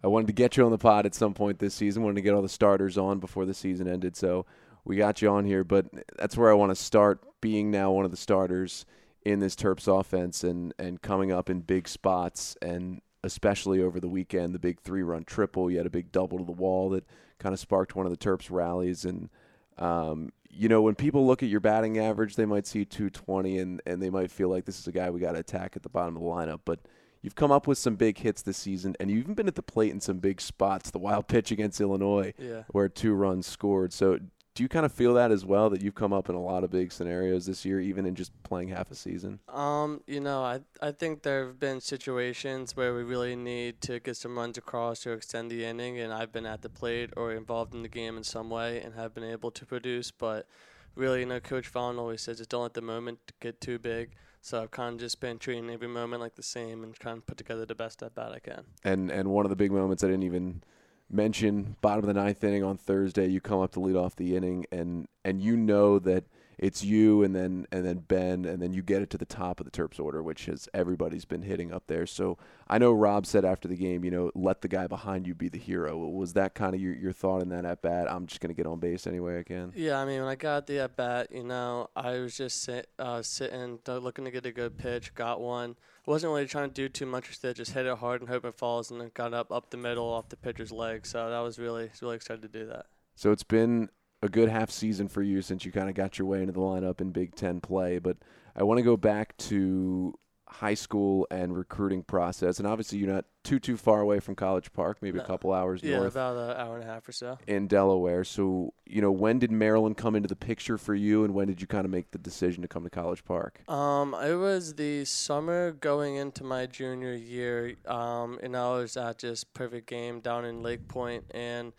I wanted to get you on the pod at some point this season. Wanted to get all the starters on before the season ended, so we got you on here. But that's where I want to start, being now one of the starters in this Terps offense and and coming up in big spots, and especially over the weekend, the big three-run triple. You had a big double to the wall that kind of sparked one of the Terps rallies, and um, you know, when people look at your batting average, they might see 220 and, and they might feel like this is a guy we got to attack at the bottom of the lineup. But you've come up with some big hits this season, and you've even been at the plate in some big spots. The wild pitch against Illinois, Yeah. where two runs scored. So do you kind of feel that as well, that you've come up in a lot of big scenarios this year, even in just playing half a season? Um, you know, I I think there have been situations where we really need to get some runs across to extend the inning, and I've been at the plate or involved in the game in some way and have been able to produce. But really, you know, Coach Vaughn always says just don't let the moment get too big. So I've kind of just been treating every moment like the same and trying to put together the best at bat I can. And and one of the big moments I didn't even mention, bottom of the ninth inning on Thursday, you come up to lead off the inning, and and you know that it's you, and then and then Ben, and then you get it to the top of the Terps order, which has everybody's been hitting up there. So I know Rob said after the game, you know, let the guy behind you be the hero. Was that kind of your your thought in that at bat? I'm just gonna get on base anyway I can. Yeah, I mean, when I got the at bat, you know, I was just sit, uh, sitting, looking to get a good pitch. Got one. wasn't really trying to do too much with it. Just hit it hard and hope it falls, and then got up up the middle off the pitcher's leg. So that was really, really excited to do that. So it's been a good half season for you since you kind of got your way into the lineup in Big Ten play. But I want to go back to high school and recruiting process. And obviously, you're not too too far away from College Park, maybe No. a couple hours Yeah, north about an hour and a half or so. in Delaware. So you know, when did Maryland come into the picture for you, and when did you kind of make the decision to come to College Park? Um, it was the summer going into my junior year. Um, and I was at just perfect game down in LakePoint, and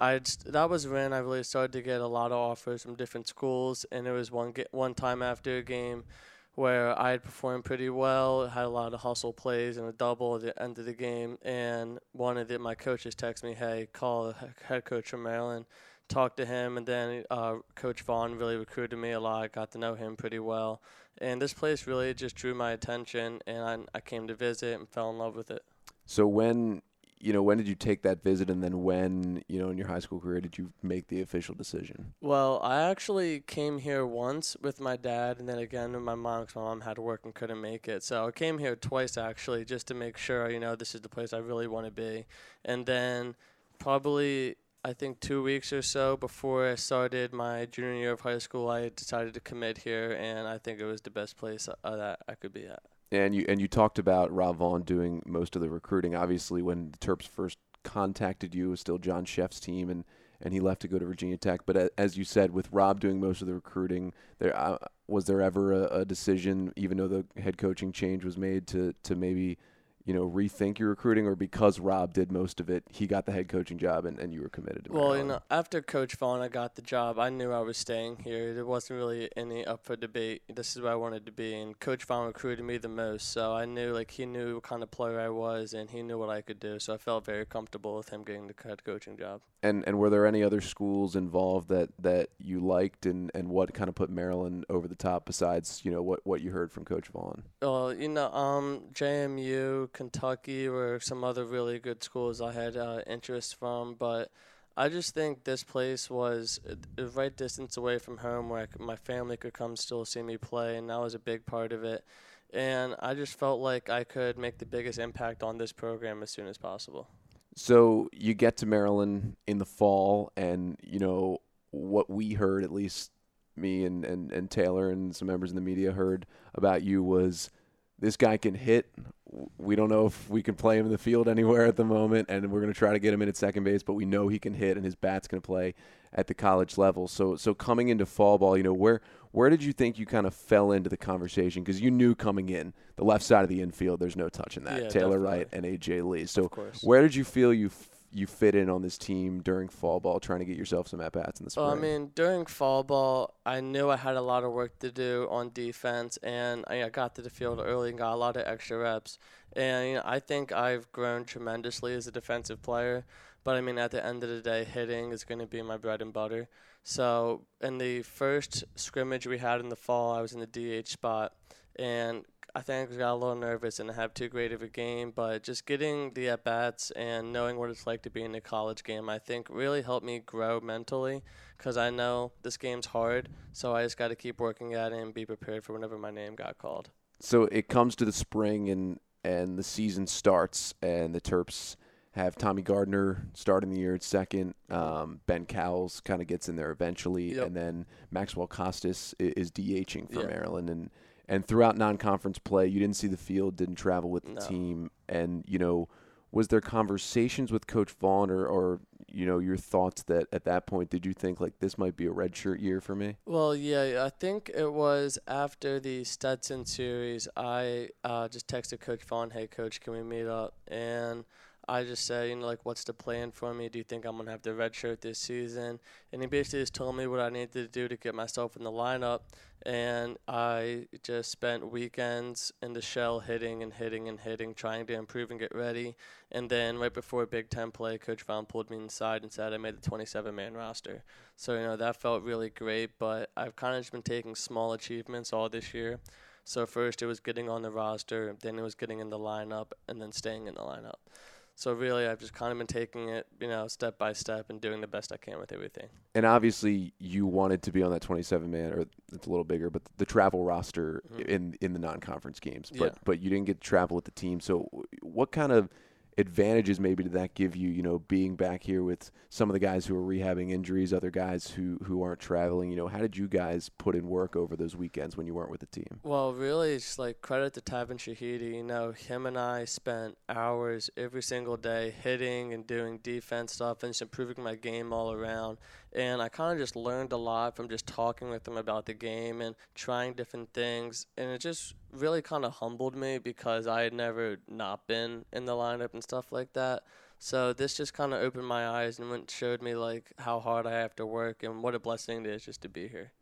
I that was when I really started to get a lot of offers from different schools. And it was one get one time after a game where I had performed pretty well, had a lot of hustle plays and a double at the end of the game, and one of the, my coaches texted me, "Hey, call the head coach from Maryland." Talked to him, and then uh, Coach Vaughn really recruited me a lot. Got to know him pretty well, and this place really just drew my attention, and I, I came to visit and fell in love with it. So when you know when did you take that visit, and then when you know in your high school career did you make the official decision? Well, I actually came here once with my dad, and then again with my mom because my mom had to work and couldn't make it. So I came here twice actually, just to make sure you know this is the place I really want to be. And then probably I think two weeks or so before I started my junior year of high school, I decided to commit here, and I think it was the best place uh, that I could be at. And you and you talked about Rob Vaughn doing most of the recruiting. Obviously, when the Terps first contacted you, it was still John Szefc's team, and, and he left to go to Virginia Tech. But a- as you said, with Rob doing most of the recruiting, there uh, was there ever a, a decision, even though the head coaching change was made, to to maybe you know rethink your recruiting, or because Rob did most of it, he got the head coaching job, and, and you were committed to Well, you know, after Coach Vaughn, I got the job. I knew I was staying here. There wasn't really any up for debate. This is where I wanted to be, and Coach Vaughn recruited me the most. So I knew, like, he knew what kind of player I was, and he knew what I could do. So I felt very comfortable with him getting the head coaching job. And and were there any other schools involved that, that you liked, and, and what kind of put Maryland over the top besides you know what, what you heard from Coach Vaughn? Well, you know, um, JMU, Kentucky or some other really good schools I had uh, interest from, but I just think this place was a- a right distance away from home where could, my family could come still see me play, and that was a big part of it. and I just felt like I could make the biggest impact on this program as soon as possible. So you get to Maryland in the fall, and you know what we heard, at least me and, and, and Taylor and some members in the media heard about you was this guy can hit. We don't know if we can play him in the field anywhere at the moment, and we're going to try to get him in at second base, but we know he can hit, and his bat's going to play at the college level. So, so coming into fall ball, you know, where where did you think you kind of fell into the conversation? Because you knew coming in the left side of the infield, there's no touching that. Yeah, Taylor definitely. Wright and AJ Lee. So, Of where did you feel you you fit in on this team during fall ball, trying to get yourself some at bats in the spring? Well, I mean, during fall ball, I knew I had a lot of work to do on defense, and uh, I I got to the field early and got a lot of extra reps. And you know, I think I've grown tremendously as a defensive player. But I mean, at the end of the day, hitting is going to be my bread and butter. So in the first scrimmage we had in the fall, I was in the DH spot, and I think I got a little nervous and have too great of a game. But just getting the at bats and knowing what it's like to be in a college game, I think really helped me grow mentally because I know this game's hard. So I just got to keep working at it and be prepared for whenever my name got called. so it comes to the spring and and the season starts and the Terps have Tommy Gardner starting the year at second. Um, ben Cowles kind of gets in there eventually, Yep. and then Maxwell Costes is DHing for Yeah. Maryland. And and throughout non-conference play, you didn't see the field, didn't travel with the No. team, and you know. Was there conversations with Coach Vaughn, or, or you know your thoughts that at that point did you think like this might be a redshirt year for me? Well, yeah, I think it was after the Stetson series. I uh, just texted Coach Vaughn, "Hey, Coach, can we meet up?" And I just said, you know, like, what's the plan for me? Do you think I'm gonna have the red shirt this season? And he basically just told me what I needed to do to get myself in the lineup. And I just spent weekends in the shell hitting and hitting and hitting, trying to improve and get ready. And then right before Big Ten play, Coach Vaughn pulled me inside and said I made the 27 man roster. So, you know, that felt really great, but I've kind of just been taking small achievements all this year. So, first it was getting on the roster, then it was getting in the lineup, and then staying in the lineup. So, really, I've just kind of been taking it, you know, step by step and doing the best I can with everything. and obviously you wanted to be on that 27 man or it's a little bigger but the travel roster Mhm. in in the non-conference games but Yeah. but you didn't get to travel with the team so what kind of advantages maybe did that give you you know being back here with some of the guys who are rehabbing injuries other guys who who aren't traveling you know how did you guys put in work over those weekends when you weren't with the team Well, really, it's like credit to Tavin Shahidi. You know, him and I spent hours every single day hitting and doing defense stuff and just improving my game all around. And I kind of just learned a lot from just talking with him about the game and trying different things. And it just really kind of humbled me because I had never not been in the lineup and stuff like that. So this just kind of opened my eyes and went showed me like how hard I have to work and what a blessing it is just to be here.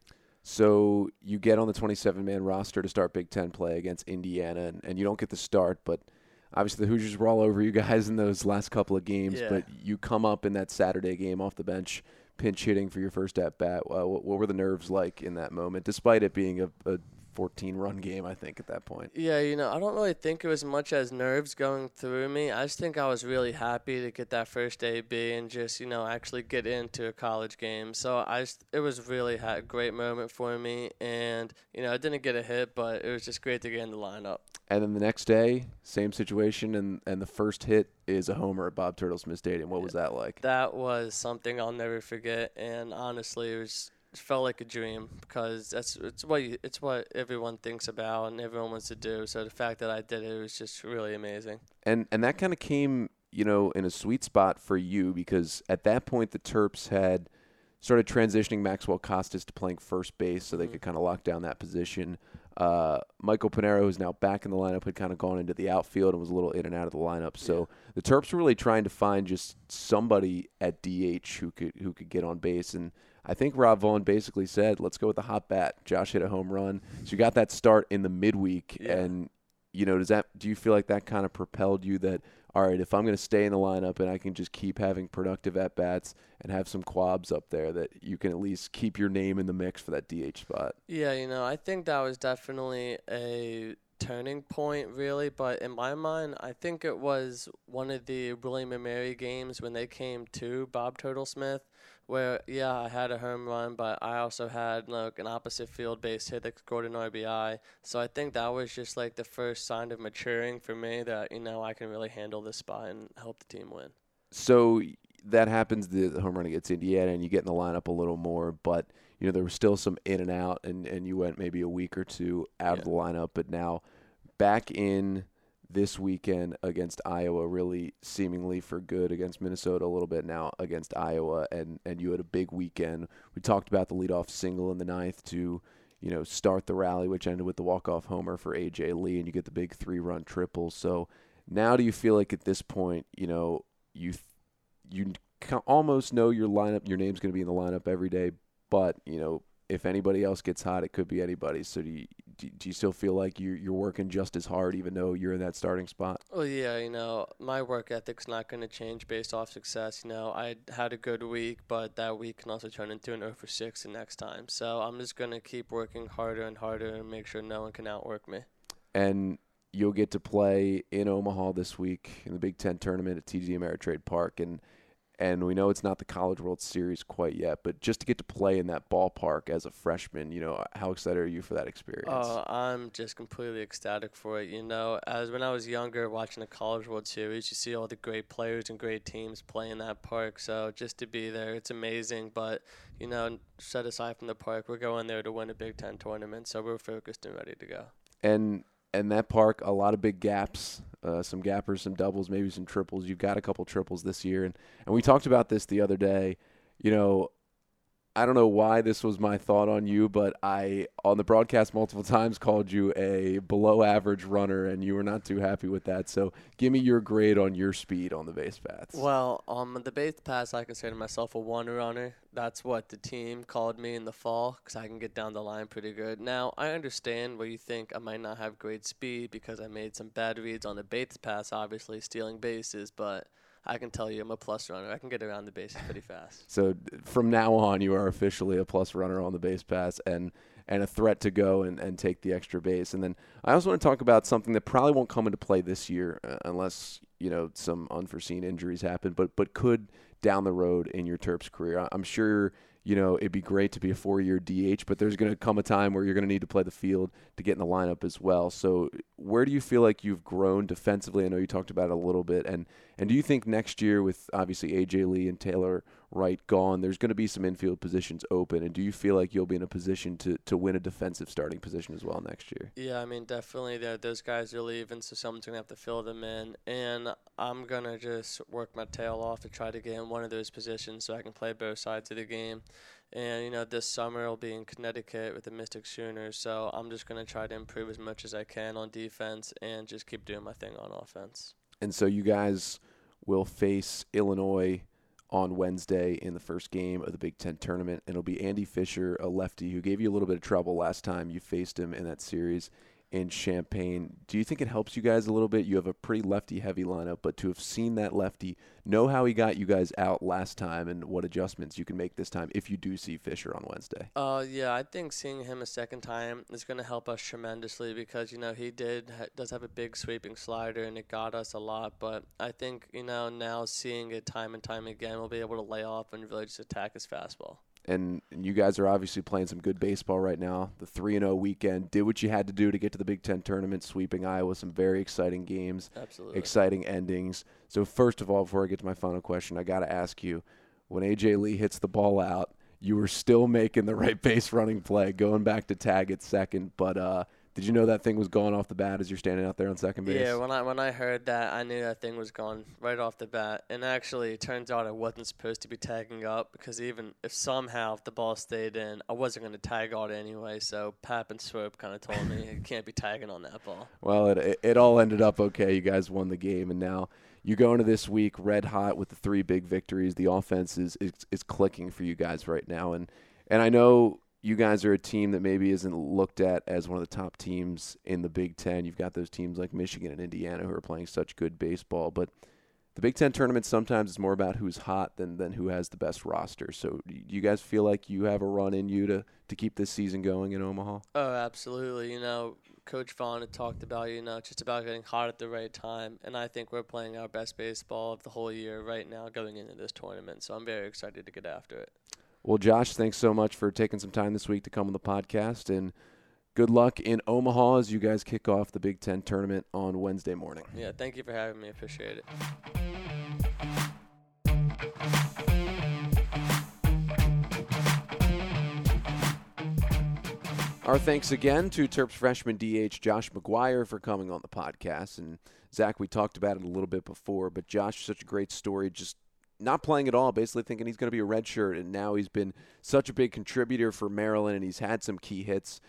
so you get on the 27 man roster to start big 10 play against indiana and, and you don't get the start but obviously the hoosiers were all over you guys in those last couple of games Yeah. but you come up in that saturday game off the bench pinch hitting for your first at bat uh, what, what were the nerves like in that moment despite it being a, a 14 run game i think at that point Yeah, you know, I don't really think it was much as nerves going through me. I just think I was really happy to get that first AB and just, you know, actually get into a college game. So I just, it was really a great moment for me. And, you know, I didn't get a hit, but it was just great to get in the lineup. and then the next day same situation and, and the first hit is a homer at bob turtle smith stadium what was that like That was something I'll never forget. And honestly, it was. It felt like a dream because that's it's what you, it's what everyone thinks about and everyone wants to do. So the fact that I did it was just really amazing. and and that kind of came you know in a sweet spot for you because at that point the Terps had started transitioning Maxwell Costes to playing first base so they Mhm. could kind of lock down that position. Uh, Michael Panero, who's now back in the lineup, had kind of gone into the outfield and was a little in and out of the lineup. So the Terps were really trying to find just somebody at DH who could who could get on base and. I think Rob Vaughn basically said, "Let's go with the hot bat." Josh hit a home run, so you got that start in the midweek, Yeah. and you know, does that do you feel like that kind of propelled you that all right, if I'm going to stay in the lineup and I can just keep having productive at bats and have some quabs up there, that you can at least keep your name in the mix for that DH spot? Yeah, you know, I think that was definitely a turning point, really. But in my mind, I think it was one of the William and Mary games when they came to Bob Turtle Smith. Where yeah, I had a home run, but I also had like an opposite field base hit that scored an RBI. So I think that was just like the first sign of maturing for me that you know I can really handle this spot and help the team win. So that happens. The, home run against Indiana, and you get in the lineup a little more, but you know there was still some in and out, and and you went maybe a week or two out of the lineup, but now back in this weekend against Iowa, really seemingly for good against Minnesota a little bit now against Iowa, and and you had a big weekend. We talked about the leadoff single in the ninth to you know start the rally, which ended with the walk off homer for AJ Lee, and you get the big three run triple. So now, do you feel like at this point, you know, you you almost know your lineup, your name's going to be in the lineup every day, but you know if anybody else gets hot, it could be anybody. So do you, do do you still feel like you're you're working just as hard, even though you're in that starting spot? Well, yeah, you know, my work ethic's not going to change based off success. You know, I had a good week, but that week can also turn into an 0 for 6 the next time. So I'm just going to keep working harder and harder and make sure no one can outwork me. And you'll get to play in Omaha this week in the Big Ten tournament at TD Ameritrade Park, and and we know it's not the College World Series quite yet, but just to get to play in that ballpark as a freshman, you know, how excited are you for that experience? Oh, I'm just completely ecstatic for it. You know, as when I was younger watching the College World Series, you see all the great players and great teams play in that park. So just to be there, it's amazing. But, you know, set aside from the park, we're going there to win a Big Ten tournament. So we're focused and ready to go. and and that park a lot of big gaps uh, some gappers some doubles maybe some triples. You've got a couple triples this year. And and we talked about this the other day. You know I don't know why this was my thought on you, but I on the broadcast multiple times called you a below average runner, and you were not too happy with that. So give me your grade on your speed on the base paths. Well, on the base paths, I consider myself a one runner. That's what the team called me in the fall because I can get down the line pretty good. Now, I understand where you think I might not have great speed because I made some bad reads on the base pass, obviously stealing bases, but I can tell you I'm a plus runner. I can get around the bases pretty fast. So from now on, you are officially a plus runner on the base pass and and a threat to go and, and take the extra base. And then I also want to talk about something that probably won't come into play this year uh, unless you know some unforeseen injuries happen, but but could down the road in your Terps career. I'm sure you know it'd be great to be a four-year DH, but there's going to come a time where you're going to need to play the field to get in the lineup as well. So where do you feel like you've grown defensively? I know you talked about it a little bit, and and do you think next year with obviously AJ Lee and Taylor Wright gone, there's going to be some infield positions open, and do you feel like you'll be in a position to to win a defensive starting position as well next year? Yeah, I mean, definitely. Those guys are leaving, so someone's gonna have to fill them in, and I'm gonna just work my tail off to try to get in one of those positions so I can play both sides of the game. And you know, this summer I'll be in Connecticut with the Mystic Schooners, so I'm just gonna try to improve as much as I can on defense and just keep doing my thing on offense. And so you guys will face Illinois on Wednesday in the first game of the Big Ten tournament. And it'll be Andy Fisher, a lefty who gave you a little bit of trouble last time you faced him in that series in Champaign. Do you think it helps you guys a little bit? You have a pretty lefty heavy lineup, but to have seen that lefty, know how he got you guys out last time and what adjustments you can make this time if you do see Fisher on Wednesday. Uh, yeah, I think seeing him a second time is going to help us tremendously because you know he did ha- does have a big sweeping slider and it got us a lot. But I think you know now seeing it time and time again, we'll be able to lay off and really just attack his fastball. And you guys are obviously playing some good baseball right now. The 3 and 0 weekend did what you had to do to get to the Big 10 tournament, sweeping Iowa, some very exciting games, Absolutely. exciting endings. So first of all, before I get to my final question, I got to ask you, when AJ Lee hits the ball out, you were still making the right base running play, going back to tag at second, but uh did you know that thing was going off the bat as you're standing out there on second base? Yeah, when I when I heard that, I knew that thing was gone right off the bat. And actually, it turns out I wasn't supposed to be tagging up because even if somehow if the ball stayed in, I wasn't going to tag out anyway. So Pap and Swope kind of told me you can't be tagging on that ball. Well, it, it it all ended up okay. You guys won the game, and now you go into this week red hot with the three big victories. The offense is is, is clicking for you guys right now, and and I know you guys are a team that maybe isn't looked at as one of the top teams in the Big Ten. You've got those teams like Michigan and Indiana who are playing such good baseball, but the Big Ten tournament sometimes is more about who's hot than than who has the best roster. So, do you guys feel like you have a run in you to to keep this season going in Omaha? Oh, absolutely. You know, Coach Vaughn had talked about, you know, just about getting hot at the right time. And I think we're playing our best baseball of the whole year right now going into this tournament. So I'm very excited to get after it. Well, Josh, thanks so much for taking some time this week to come on the podcast. And good luck in Omaha as you guys kick off the Big Ten tournament on Wednesday morning. Yeah, thank you for having me. Appreciate it. Our thanks again to Terps freshman DH Josh McGuire for coming on the podcast. And Zach, we talked about it a little bit before, but Josh, such a great story. Just not playing at all, basically thinking he's going to be a red shirt, and now he's been such a big contributor for Maryland, and he's had some key hits.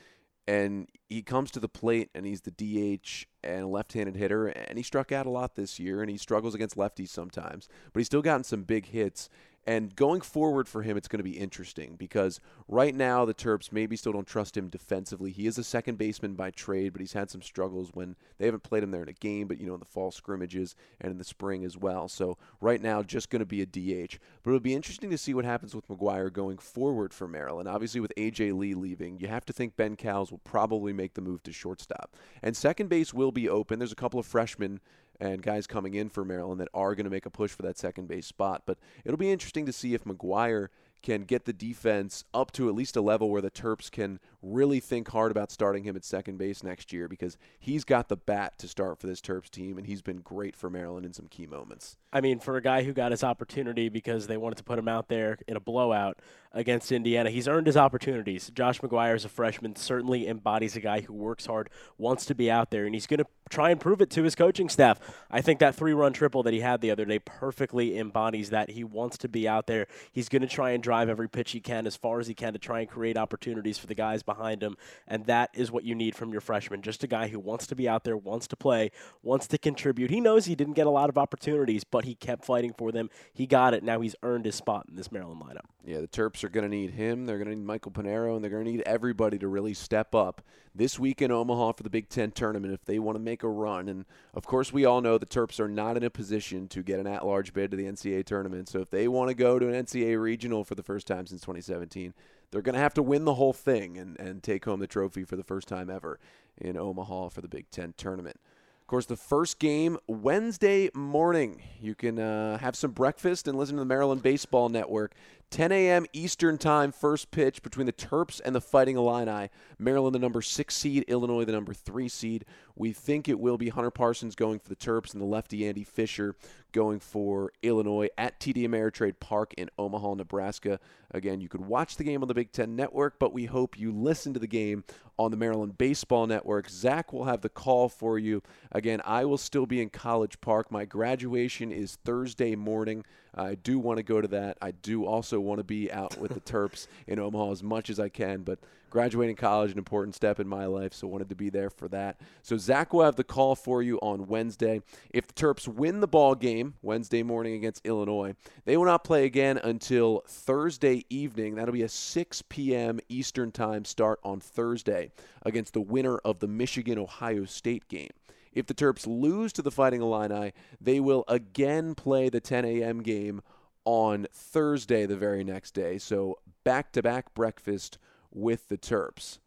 And he comes to the plate, and he's the DH and a left-handed hitter, and he struck out a lot this year, and he struggles against lefties sometimes, but he's still gotten some big hits. And going forward for him, it's going to be interesting because right now the Terps maybe still don't trust him defensively. He is a second baseman by trade, but he's had some struggles when they haven't played him there in a game, but you know in the fall scrimmages and in the spring as well. So right now, just going to be a DH. But it'll be interesting to see what happens with McGuire going forward for Maryland. Obviously, with AJ Lee leaving, you have to think Ben Cowles will probably make the move to shortstop, and second base will be open. There's a couple of freshmen and guys coming in for Maryland that are going to make a push for that second base spot. But it'll be interesting to see if McGuire can get the defense up to at least a level where the Terps can really think hard about starting him at second base next year because he's got the bat to start for this Terps team and he's been great for Maryland in some key moments. I mean, for a guy who got his opportunity because they wanted to put him out there in a blowout against Indiana, he's earned his opportunities. Josh McGuire, is a freshman, certainly embodies a guy who works hard, wants to be out there, and he's going to try and prove it to his coaching staff. I think that three run triple that he had the other day perfectly embodies that. He wants to be out there. He's going to try and drive every pitch he can as far as he can to try and create opportunities for the guys behind him. And that is what you need from your freshman. Just a guy who wants to be out there, wants to play, wants to contribute. He knows he didn't get a lot of opportunities, but he kept fighting for them. He got it. Now he's earned his spot in this Maryland lineup. Yeah, the Terps are going to need him. They're going to need Michael Panero, and they're going to need everybody to really step up this week in Omaha for the Big Ten tournament if they want to make a run. And of course, we all know the Terps are not in a position to get an at large bid to the NCAA tournament. So if they want to go to an NCAA regional for the first time since 2017, they're going to have to win the whole thing and, and take home the trophy for the first time ever in Omaha for the Big Ten tournament. Of course, the first game Wednesday morning. You can uh, have some breakfast and listen to the Maryland Baseball Network. 10 a.m. Eastern Time, first pitch between the Terps and the Fighting Illini. Maryland, the number six seed, Illinois, the number three seed. We think it will be Hunter Parsons going for the Terps and the lefty Andy Fisher going for Illinois at TD Ameritrade Park in Omaha, Nebraska. Again, you could watch the game on the Big Ten Network, but we hope you listen to the game on the Maryland Baseball Network. Zach will have the call for you. Again, I will still be in College Park. My graduation is Thursday morning. I do want to go to that. I do also want to be out with the Terps in Omaha as much as I can, but graduating college an important step in my life, so wanted to be there for that. So Zach will have the call for you on Wednesday. If the Terps win the ball game Wednesday morning against Illinois, they will not play again until Thursday evening. That'll be a 6 p.m. Eastern Time start on Thursday against the winner of the Michigan Ohio State game. If the Terps lose to the Fighting Illini, they will again play the 10 a.m. game on Thursday, the very next day. So back to back breakfast with the Terps.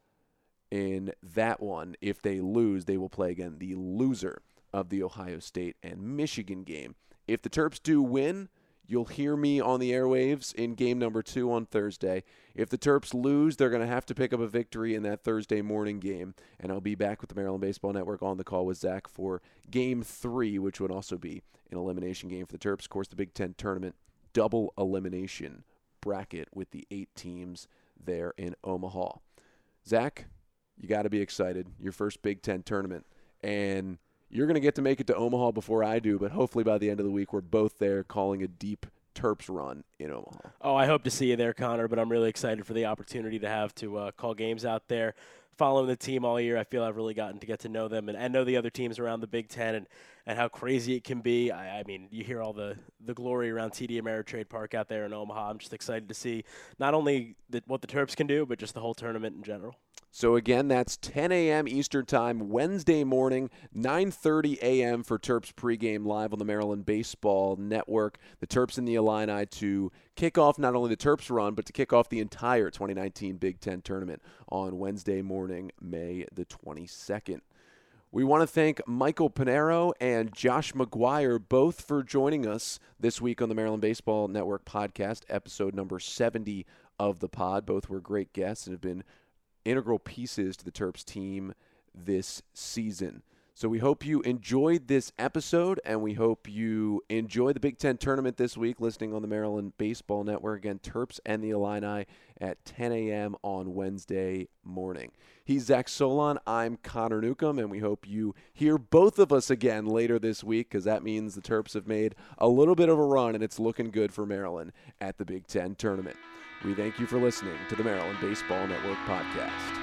In that one, if they lose, they will play again the loser of the Ohio State and Michigan game. If the Terps do win, You'll hear me on the airwaves in game number two on Thursday. If the Terps lose, they're going to have to pick up a victory in that Thursday morning game. And I'll be back with the Maryland Baseball Network on the call with Zach for game three, which would also be an elimination game for the Terps. Of course, the Big Ten tournament double elimination bracket with the eight teams there in Omaha. Zach, you got to be excited. Your first Big Ten tournament. And you're going to get to make it to Omaha before I do, but hopefully by the end of the week, we're both there calling a deep Terps run in Omaha. Oh, I hope to see you there, Connor, but I'm really excited for the opportunity to have to uh, call games out there. Following the team all year, I feel I've really gotten to get to know them and, and know the other teams around the Big Ten. And and how crazy it can be. I, I mean, you hear all the, the glory around TD Ameritrade Park out there in Omaha. I'm just excited to see not only the, what the Terps can do, but just the whole tournament in general. So again, that's 10 a.m. Eastern Time, Wednesday morning, 9:30 a.m. for Terps pregame live on the Maryland Baseball Network. The Terps and the Illini to kick off not only the Terps run, but to kick off the entire 2019 Big Ten tournament on Wednesday morning, May the 22nd. We want to thank Michael Panero and Josh McGuire both for joining us this week on the Maryland Baseball Network podcast, episode number 70 of the pod. Both were great guests and have been integral pieces to the Terps team this season. So we hope you enjoyed this episode, and we hope you enjoy the Big Ten tournament this week, listening on the Maryland Baseball Network. Again, Terps and the Illini at 10 a.m. on Wednesday morning. He's Zach Solon. I'm Connor Newcomb, and we hope you hear both of us again later this week because that means the Terps have made a little bit of a run, and it's looking good for Maryland at the Big Ten tournament. We thank you for listening to the Maryland Baseball Network podcast.